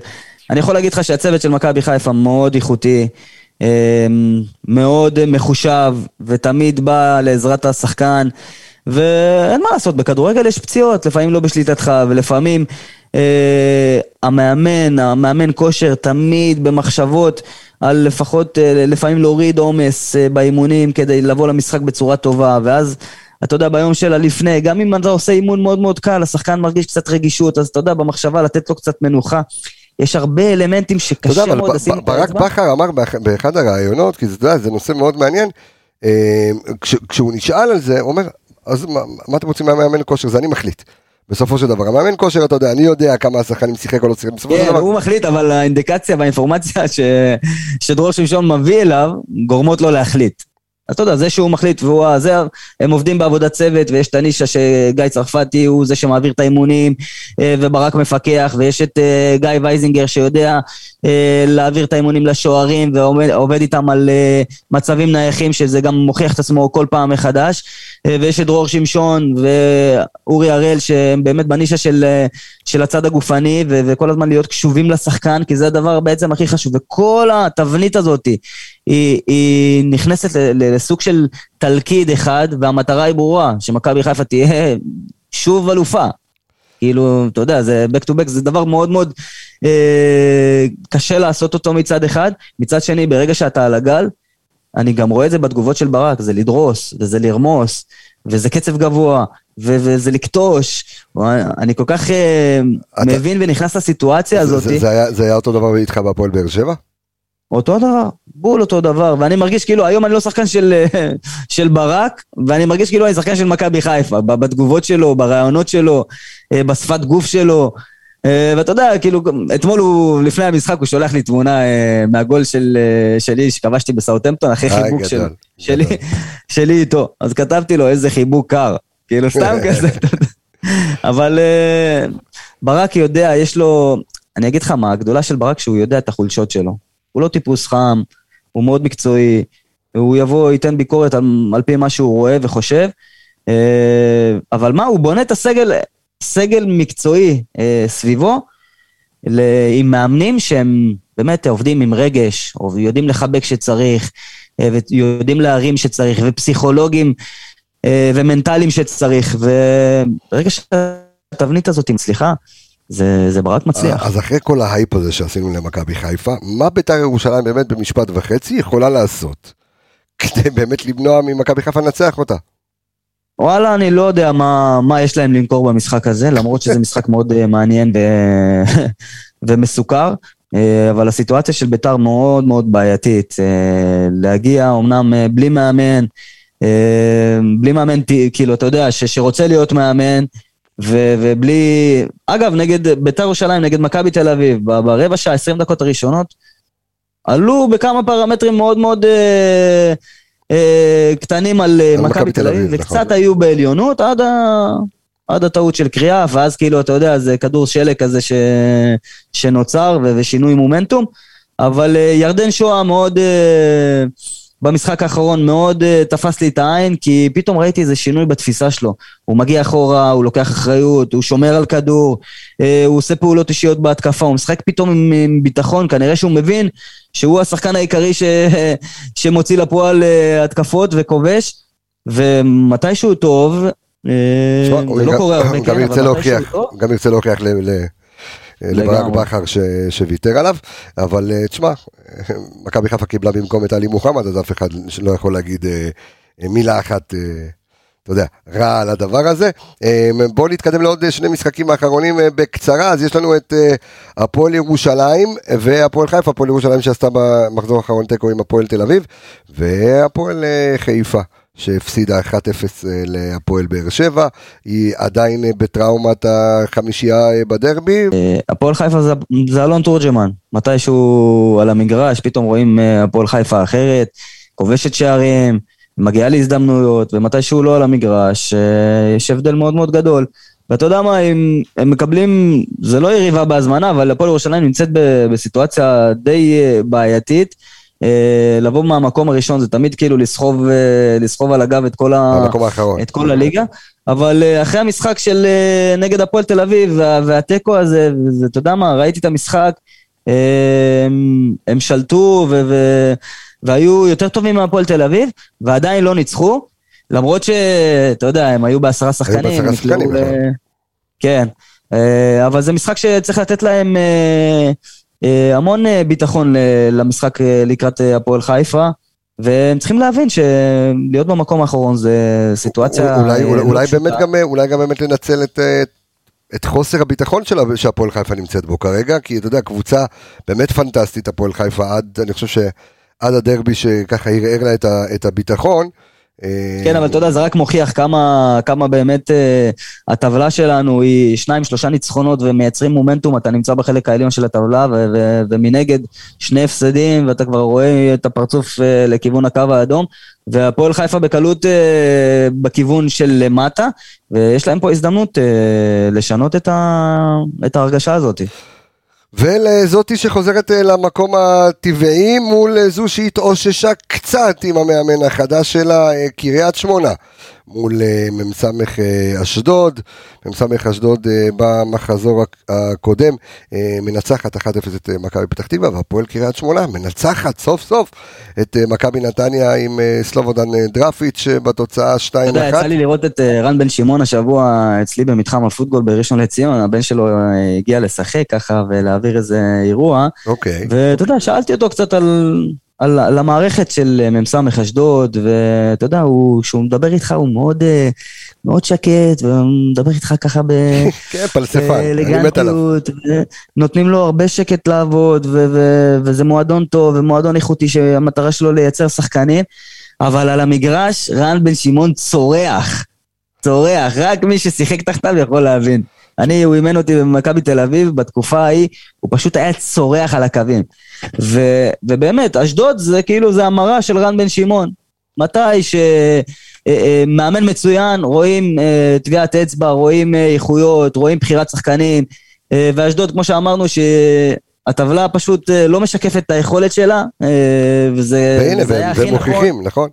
אני יכול להגיד לך שהצוות של מכבי חיפה מאוד איכותי. אמ, מאוד מחושב, ותמיד בא לעזרת השחקן, ואין מה לעשות, בכדורגל יש פציעות, לפעמים לא בשליטתך, ולפעמים אה, המאמן, המאמן כושר, תמיד במחשבות על לפחות, אה, לפעמים להוריד עומס אה, באימונים כדי לבוא למשחק בצורה טובה, ואז... אתה יודע, ביום של הלפני, גם אם אתה עושה אימון מאוד מאוד קל, השחקן מרגיש קצת רגישות, אז אתה יודע, במחשבה לתת לו קצת מנוחה. יש הרבה אלמנטים שקשה מאוד לשים את האצבע. ברק בכר אמר באחד הראיונות, כי זה, זה נושא מאוד מעניין, אה, כש, כשהוא נשאל על זה, הוא אומר, אז מה, מה אתם רוצים מהמאמן כושר? זה אני מחליט. בסופו של דבר, המאמן כושר, אתה יודע, אני יודע כמה השחקנים שיחק או לא שיחק, בסופו של כן, דבר... כן, הוא מחליט, אבל האינדיקציה והאינפורמציה ש... שדרור שמשון מביא אליו, גורמות לו להחליט. אז אתה יודע, זה שהוא מחליט והוא הזה, הם עובדים בעבודת צוות, ויש את הנישה שגיא צרפתי הוא זה שמעביר את האימונים, אה, וברק מפקח, ויש את אה, גיא וייזינגר שיודע אה, להעביר את האימונים לשוערים, ועובד איתם על מצבים נייחים, שזה גם מוכיח את עצמו כל פעם מחדש, ויש את דרור שמשון ואורי הראל, שהם באמת בנישה של, של הצד הגופני, וכל הזמן להיות קשובים לשחקן, כי זה הדבר בעצם הכי חשוב, וכל התבנית הזאת, היא, היא נכנסת לסוג של תלכיד אחד, והמטרה היא ברורה, שמכבי חיפה תהיה שוב אלופה. כאילו, אתה יודע, זה back to back, זה דבר מאוד מאוד אה, קשה לעשות אותו מצד אחד. מצד שני, ברגע שאתה על הגל, אני גם רואה את זה בתגובות של ברק, זה לדרוס, וזה לרמוס, וזה קצב גבוה, ו- וזה לקטוש. אני כל כך אה, אתה- מבין ונכנס לסיטואציה זה- הזאת. זה- זה היה- זה היה אותו דבר איתך בהפועל באר שבע? אותו דבר, בול אותו דבר, ואני מרגיש כאילו, היום אני לא שחקן של, של ברק, ואני מרגיש כאילו אני שחקן של מכבי חיפה, בתגובות שלו, ברעיונות שלו, אה, בשפת גוף שלו. אה, ואתה יודע, כאילו, אתמול הוא, לפני המשחק, הוא שולח לי תמונה אה, מהגול של, שלי שכבשתי בסאוטהמפטון, אחרי חיבוק של. שלי, שלי איתו. אז כתבתי לו, איזה חיבוק קר. כאילו, סתם כזה. אבל ברק יודע, יש לו... אני אגיד לך מה, הגדולה של ברק שהוא יודע את החולשות שלו. הוא לא טיפוס חם, הוא מאוד מקצועי, הוא יבוא, ייתן ביקורת על, על פי מה שהוא רואה וחושב, אה, אבל מה, הוא בונה את הסגל, סגל מקצועי אה, סביבו, עם מאמנים שהם באמת עובדים עם רגש, או יודעים לחבק שצריך, אה, ויודעים להרים שצריך, ופסיכולוגים ומנטליים שצריך, וברגע שהתבנית הזאת מצליחה, זה, זה ברק מצליח. אז אחרי כל ההייפ הזה שעשינו למכבי חיפה, מה בית"ר ירושלים באמת במשפט וחצי יכולה לעשות? כדי באמת למנוע ממכבי חיפה לנצח אותה. וואלה, אני לא יודע מה, מה יש להם למכור במשחק הזה, למרות שזה משחק מאוד אה, מעניין ו... ומסוכר, אה, אבל הסיטואציה של ביתר מאוד מאוד בעייתית. אה, להגיע, אמנם בלי מאמן, בלי מאמן, כאילו, אתה יודע, ש... שרוצה להיות מאמן, ו... ובלי... אגב, נגד ביתר ירושלים, נגד מכבי תל אביב, ברבע שעה, 20 דקות הראשונות, עלו בכמה פרמטרים מאוד מאוד אה, אה, קטנים על אה, על מכבי תל אביב, נכון. וקצת היו בעליונות עד, ה... עד הטעות של קריאה, ואז כאילו, אתה יודע, זה כדור שלג כזה ש... שנוצר ו... ושינוי מומנטום, אבל אה, ירדן שואה מאוד, אה, במשחק האחרון מאוד אה, תפס לי את העין, כי פתאום ראיתי איזה שינוי בתפיסה שלו. הוא מגיע אחורה, הוא לוקח אחריות, הוא שומר על כדור, אה, הוא עושה פעולות אישיות בהתקפה, הוא משחק פתאום עם, עם ביטחון, כנראה שהוא מבין שהוא השחקן העיקרי ש... שמוציא לפועל אה, התקפות וכובש, ומתי שהוא טוב, הוא זה לא גם- קורה הרבה, כן, אבל מתי להוכיח, שהוא טוב, גם ירצה להוכיח ל- ל- לברק. בכר שוויתר עליו, אבל אה, תשמע, מכבי חיפה קיבלה במקום את עלי מוחמד, אז אף אחד לא יכול להגיד אה, אה, מילה אחת, אתה יודע, רע על הדבר הזה. בואו נתקדם לעוד שני משחקים האחרונים בקצרה, אז יש לנו את הפועל ירושלים והפועל חיפה, הפועל ירושלים שעשתה במחזור האחרון תיקו עם הפועל תל אביב, והפועל חיפה. שהפסידה 1-0 אה, להפועל באר שבע, היא עדיין אה, בטראומת החמישייה אה, בדרבי, הפועל חיפה זה, זה אלון תורג'מן, מתי שהוא על המגרש, פתאום רואים הפועל חיפה אחרת, כובשת שערים, מגיעה להזדמנויות, ומתי שהוא לא על המגרש, יש הבדל מאוד מאוד גדול. ואתה יודע מה, הם, הם מקבלים, זה לא יריבה בהזמנה, אבל הפועל ירושלים נמצאת ב, בסיטואציה די בעייתית. אה, לבוא מהמקום הראשון זה תמיד כאילו לסחוב, אה, לסחוב על הגב את כל, ה. את כל הליגה. אבל אה, אחרי המשחק של נגד הפועל תל אביב וה- והתיקו הזה, אתה יודע מה, ראיתי את המשחק, הם, הם שלטו ו, ו, והיו יותר טובים מהפועל תל אביב, ועדיין לא ניצחו, למרות שאתה יודע, הם היו בעשרה שחקנים. בעשרה הם שחקנים, נקלעו ל- נכון. כן, אבל זה משחק שצריך לתת להם המון אה, ביטחון ל- למשחק אה, לקראת אה, הפועל חיפה. והם צריכים להבין שלהיות במקום האחרון זה סיטואציה אולי, אה, אולי, לא אולי. באמת גם, אולי גם באמת לנצל את, אה, את חוסר הביטחון שלה שהפועל חיפה נמצאת בו כרגע, כי אתה יודע, קבוצה באמת פנטסטית, הפועל חיפה, עד, אני חושב שעד הדרבי שככה ערער לה את, ה, את הביטחון. אה, כן, אבל אתה יודע, זה רק מוכיח כמה, כמה באמת אה, הטבלה שלנו היא שניים, שלושה ניצחונות ומייצרים מומנטום, אתה נמצא בחלק העליון של הטבלה, ומנגד שני הפסדים, ואתה כבר רואה את הפרצוף אה, לכיוון הקו האדום, והפועל חיפה בקלות אה, בכיוון של למטה, ויש להם פה הזדמנות אה, לשנות את, ה- את ההרגשה הזאת. ולזאתי שחוזרת אה, למקום הטבעי מול אה, זו שהתאוששה קצת עם המאמן החדש שלה, אה, קריית שמונה. מול אה, מ"ס אה, אשדוד. מ"ס אשדוד אה, במחזור הק- הקודם מנצחת 1-0 את מכבי פתח תקווה, והפועל קריית שמונה מנצחת סוף סוף את מכבי נתניה עם סלובודן דרפיץ' אה, בתוצאה 2-1. אתה יודע, יצא לי לראות את רן בן שמעון השבוע אצלי במתחם הפוטבול בראשון לציון, הבן שלו הגיע לשחק ככה ולהעביר איזה אירוע, אוקיי. ואתה יודע, שאלתי אותו קצת על, על, על המערכת של אה, מ"ס אשדוד, ואתה יודע, הוא, כשהוא מדבר איתך הוא מאוד, אה, מאוד שקט, והוא מדבר איתך ככה ב... כן, פלספן, אני מת עליו. נותנים לו הרבה שקט לעבוד, ו- ו- וזה מועדון טוב ומועדון איכותי שהמטרה שלו לייצר שחקנים, אבל על המגרש רן בן שמעון צורח, צורח, רק מי ששיחק תחתיו יכול להבין. אני, הוא אימן אותי במכבי תל אביב, בתקופה ההיא, הוא פשוט היה צורח על הקווים. ו- ובאמת, אשדוד זה כאילו, זה המראה של רן בן שמעון. מתי ש... אה, אה, מצוין, רואים אה, טביעת אצבע, רואים איכויות, רואים בחירת שחקנים, ואשדוד, כמו שאמרנו, שהטבלה פשוט אה, לא משקפת את היכולת שלה, וזה והנה, וזה היה והם הכי והם נכון, מוכיחים, נכון?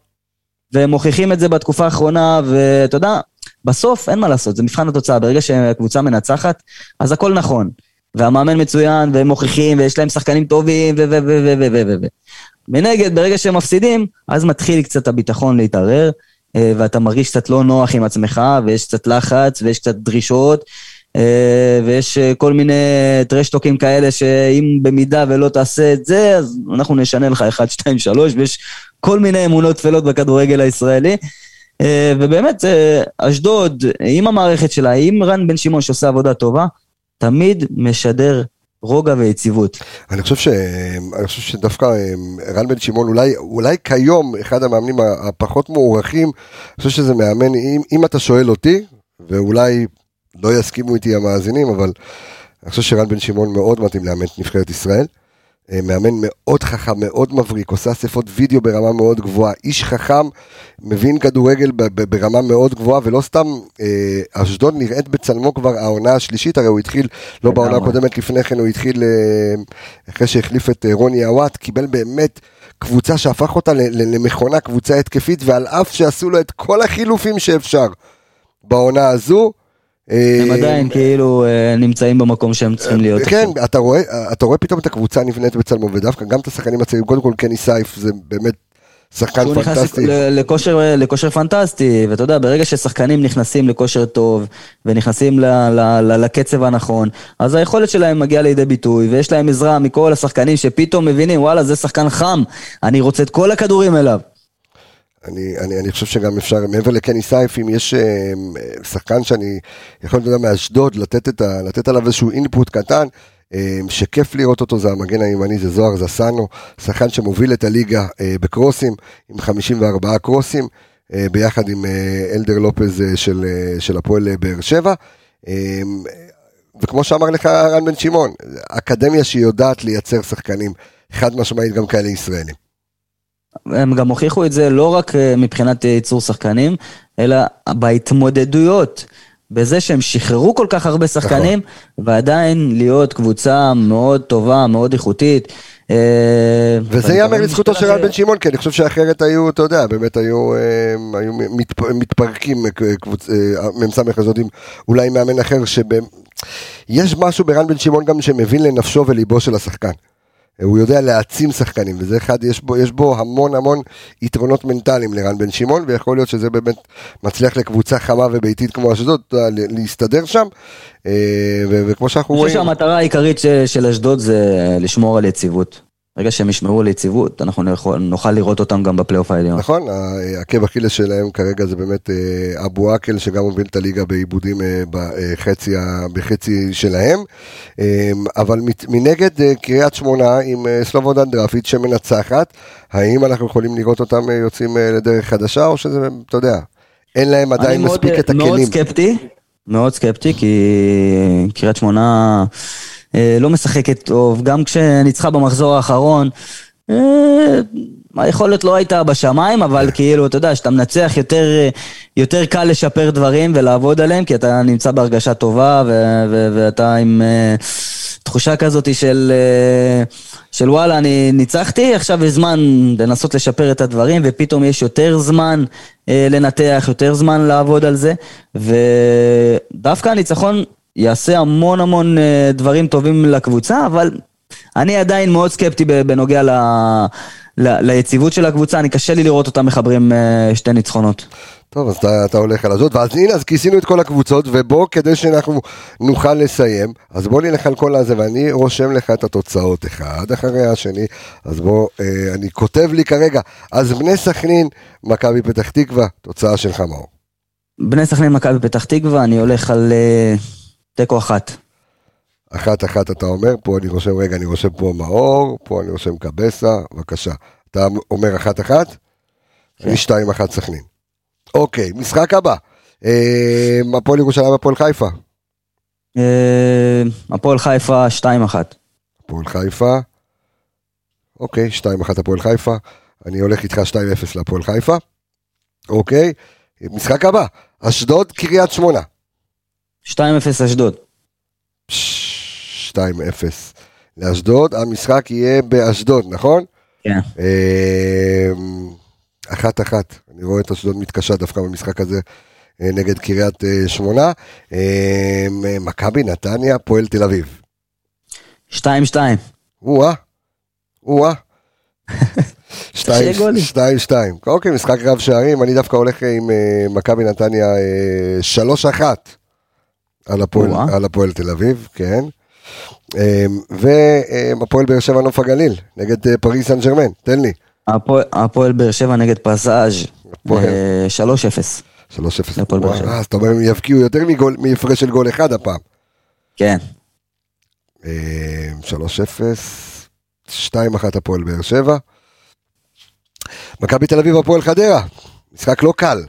והם מוכיחים את זה בתקופה האחרונה, ואתה יודע, בסוף אין מה לעשות, זה מבחן התוצאה. ברגע שהקבוצה מנצחת, אז הכל נכון. והמאמן מצוין, והם מוכיחים, ויש להם שחקנים טובים, ו... ו... ו... ו... ו... ו... ו... ו... מנגד, ברגע שהם מפסידים, אז מתחיל קצת הביטחון להתערער, אה, ואתה מרגיש קצת לא נוח עם עצמך, ויש קצת לחץ, ויש קצת דרישות, אה, ויש אה, כל מיני טרשטוקים כאלה, שאם במידה ולא תעשה את זה, אז אנחנו נשנה לך 1, 2, 3, ויש כל מיני אמונות טפלות בכדורגל הישראלי. אה, ובאמת, אה, אשדוד, עם המערכת שלה, עם רן בן שמעון שעושה עבודה טובה, תמיד משדר רוגע ויציבות. אני חושב, ש... אני חושב שדווקא אמ, רן בן שמעון אולי, אולי כיום אחד המאמנים הפחות מוערכים, אני חושב שזה מאמן, אם, אם אתה שואל אותי, ואולי לא יסכימו איתי המאזינים, אבל אני חושב שרן בן שמעון מאוד מתאים לאמן את נבחרת ישראל. אה, מאמן מאוד חכם, מאוד מבריק, עושה אספות וידאו ברמה מאוד גבוהה, איש חכם, מבין כדורגל ברמה מאוד גבוהה, ולא סתם אה, אשדוד נראית בצלמו כבר העונה השלישית, הרי הוא התחיל, לא בעונה. הקודמת לפני כן, הוא התחיל אה, אחרי שהחליף את אה, רוני עוואט, קיבל באמת קבוצה שהפך אותה למכונה, קבוצה התקפית, ועל אף שעשו לו את כל החילופים שאפשר בעונה הזו, הם עדיין כאילו אה, נמצאים במקום שהם צריכים להיות. כן. אתה רואה, אתה רואה פתאום את הקבוצה נבנית בצלמו, ודווקא גם את השחקנים הצעירים, קודם כל קני סייף זה באמת שחקן נכנס פנטסטי. לכושר, לכושר פנטסטי, ואתה יודע, ברגע ששחקנים נכנסים לכושר טוב, ונכנסים ל, ל, ל, לקצב הנכון, אז היכולת שלהם מגיעה לידי ביטוי, ויש להם עזרה מכל השחקנים שפתאום מבינים, וואלה, זה שחקן חם, אני רוצה את כל הכדורים אליו. אני, אני, אני חושב שגם אפשר, מעבר לקני סייף, אם יש אה, שחקן שאני יכול, יודע, מאשדוד, לתת, ה, לתת עליו איזשהו אינפוט קטן, אה, שכיף לראות אותו, זה המגן הימני, זה זוהר זסנו, שחקן שמוביל את הליגה אה, בקרוסים, עם 54 קרוסים, ביחד עם אלדר לופז של, של הפועל באר שבע. וכמו שאמר לך רן בן שמעון, אקדמיה שהיא יודעת לייצר שחקנים, חד משמעית גם כאלה ישראלים. הם גם הוכיחו את זה לא רק אה, מבחינת אה, ייצור שחקנים, אלא בהתמודדויות. בזה שהם שחררו כל כך הרבה שחקנים, ועדיין להיות קבוצה מאוד טובה, מאוד איכותית. אה, וזה ייאמר לזכותו של רן בן שמעון, כי אני חושב שאחרת היו, אתה יודע, באמת היו, היו מתפ, מתפרקים מ"ס הזאת עם אולי מאמן אחר, שיש משהו ברן בן שמעון גם שמבין לנפשו וליבו של השחקן. אה, הוא יודע להעצים שחקנים, וזה אחד, יש בו, יש בו המון המון יתרונות מנטליים לרן בן שמעון, ויכול להיות שזה באמת מצליח לקבוצה חמה וביתית כמו אשדוד, יודע, להסתדר שם, אה, וכמו שאנחנו אני רואים... חושב שהמטרה העיקרית של אשדוד זה לשמור על יציבות. ברגע שהם ישמרו על יציבות, אנחנו נוכל, נוכל לראות אותם גם בפלייאוף העליון. נכון, העקב אכילס שלהם כרגע זה באמת אה, אבו עקל, שגם מוביל את הליגה בעיבודים אה, בחצי, ה- בחצי שלהם. אה, אבל מנגד אה, קריית שמונה עם אה, סלובודן דרפיץ' שמנצחת, האם אנחנו יכולים לראות אותם אה, יוצאים אה, לדרך חדשה, או שזה, אתה יודע, אין להם אני עדיין מאוד- מספיק את מאוד הכלים. סקפטי, מאוד סקפטי, כי קריית שמונה אה, לא משחקת טוב, גם כשניצחה במחזור האחרון. אה, היכולת לא הייתה בשמיים, אבל כאילו, אתה יודע, כשאתה מנצח יותר, אה, יותר קל לשפר דברים ולעבוד עליהם, כי אתה נמצא בהרגשה טובה, ו- ו- ואתה עם אה, תחושה כזאת של, אה, של וואלה, אני ניצחתי, עכשיו יש זמן לנסות לשפר את הדברים, ופתאום יש יותר זמן אה, לנתח, יותר זמן לעבוד על זה, ודווקא הניצחון יעשה המון המון אה, דברים טובים לקבוצה, אבל אני עדיין מאוד סקפטי בנוגע ל... ל... ליציבות של הקבוצה, אני קשה לי לראות אותם מחברים אה, שתי ניצחונות. טוב, אז אתה, אתה הולך על הזאת, ואז הנה, אז כיסינו את כל הקבוצות, ובוא, כדי שאנחנו נוכל לסיים, אז בוא נלך על כל הזה, ואני רושם לך את התוצאות. אחד אחרי השני, אז בוא, אה, אני כותב לי כרגע, אז בני סכנין, מכבי פתח תקווה, תוצאה שלך מאור. בני סכנין, מכבי פתח תקווה, אני הולך על אה, תיקו אחת. אחת אחת אתה אומר, פה אני רושם, רגע, אני רושם פה מאור, פה אני רושם קבסה, בבקשה. אתה אומר אחת אחת? כן. אני שתיים אחת סכנין. אוקיי, משחק הבא. אה, הפועל ירושלים, הפועל חיפה. אה, הפועל חיפה, 2-1. הפועל חיפה. אוקיי, 2-1 הפועל חיפה. אני הולך איתך 2-0 להפועל חיפה. אוקיי, משחק הבא. אשדוד, קריית שמונה. 2-0 אשדוד. 2-0 לאשדוד. המשחק יהיה באשדוד, נכון? כן. אה, אחת אחת, אני רואה את אשדוד מתקשה דווקא במשחק הזה אה, נגד קריית אה, שמונה. אה, מכבי נתניה, פועל תל אביב. 2-2. או-אה, או-אה. שיהיה גולים. שתיים, שתיים. אוקיי, משחק רב שערים, אני דווקא הולך עם אה, מכבי נתניה אה, שלוש אחת על הפועל-. על הפועל תל אביב, כן. אה, והפועל באר שבע נוף הגליל, נגד אה, פריס סן ג'רמן, תן לי. הפועל- הפועל באר שבע נגד פסאז'. הפועל. אה, 3-0. 3-0. הפועל באר שבע. אז אתה אומר הם יבקיעו יותר מגול- מהפרש של גול אחד הפעם. כן. אה, 3-0, 2-1 הפועל באר שבע. מכבי תל אביב הפועל חדרה, משחק לא קל.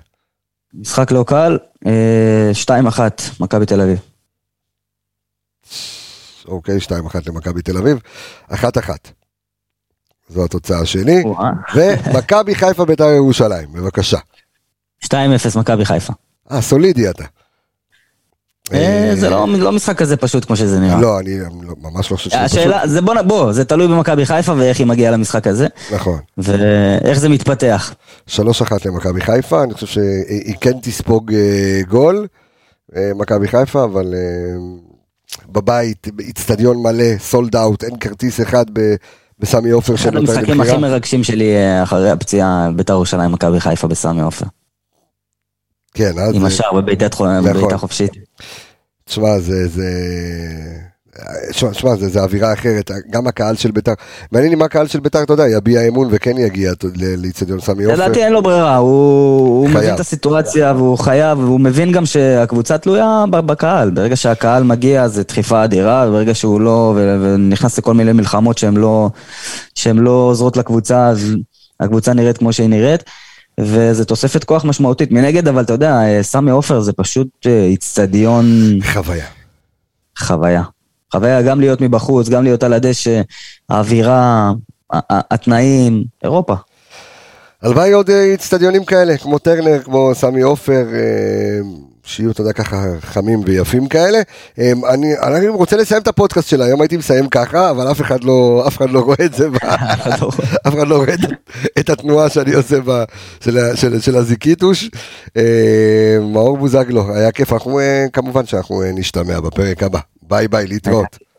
משחק לא קל, אה, 2-1, מכבי תל אביב. אוקיי, 2-1 למכבי תל אביב, 1-1. זו התוצאה שלי. או-אה. ומכבי חיפה בית"ר ירושלים, בבקשה. 2-0 מכבי חיפה. אה, סולידי אתה. אה, זה לא לא משחק כזה פשוט כמו שזה נראה. לא, אני לא- ממש לא חושב שזה פשוט. השאלה, זה בוא, בוא, זה תלוי במכבי חיפה ואיך היא מגיעה למשחק הזה, נכון. ואיך זה מתפתח. 3-1 למכבי חיפה, אני חושב שהיא כן תספוג אה, גול, אה, מכבי חיפה, אבל אה, בבית, איצטדיון מלא, סולד אאוט, אין כרטיס אחד בסמי עופר אחד המשחקים הכי. מרגשים שלי אה, אחרי הפציעה בית"ר ירושלים מכבי חיפה בסמי עופר. כן, אז... עם השער בבעיטת נכון. חופשית. תשמע, זה... זה... שמע, זה, זה אווירה אחרת, גם הקהל של ביתר, מעניין אם הקהל של ביתר, אתה יודע, יביע אמון וכן יגיע לאיצטדיון סמי עופר. לדעתי אין לו ברירה, הוא הוא. מבין את הסיטואציה והוא חייב, והוא מבין גם שהקבוצה תלויה בקהל. ברגע שהקהל מגיע זה דחיפה אדירה, וברגע שהוא לא, ו- ונכנס לכל מיני מלחמות שהן לא, שהן לא עוזרות לקבוצה, אז הקבוצה נראית כמו שהיא נראית. וזה תוספת כוח משמעותית. מנגד, אבל אתה יודע, אה, סמי עופר זה פשוט אה, איצטדיון חוויה. חוויה. חוויה גם להיות מבחוץ, גם להיות על הדשא, האווירה, התנאים, אירופה. הלוואי עוד אה, איצטדיונים כאלה, כמו טרנר, כמו סמי עופר, שיהיו, אתה יודע, ככה חמים ויפים כאלה. אה, אני, אני רוצה לסיים את הפודקאסט של היום, הייתי מסיים ככה, אבל אף אחד לא, אף אחד לא רואה את זה, ב- אף אחד לא רואה את, את התנועה שאני עושה ב, של, של, של הזיקיטוש. אה, מאור בוזגלו, היה כיף, אנחנו אה, כמובן שאנחנו אה, נשתמע בפרק הבא. ביי ביי, להתראות.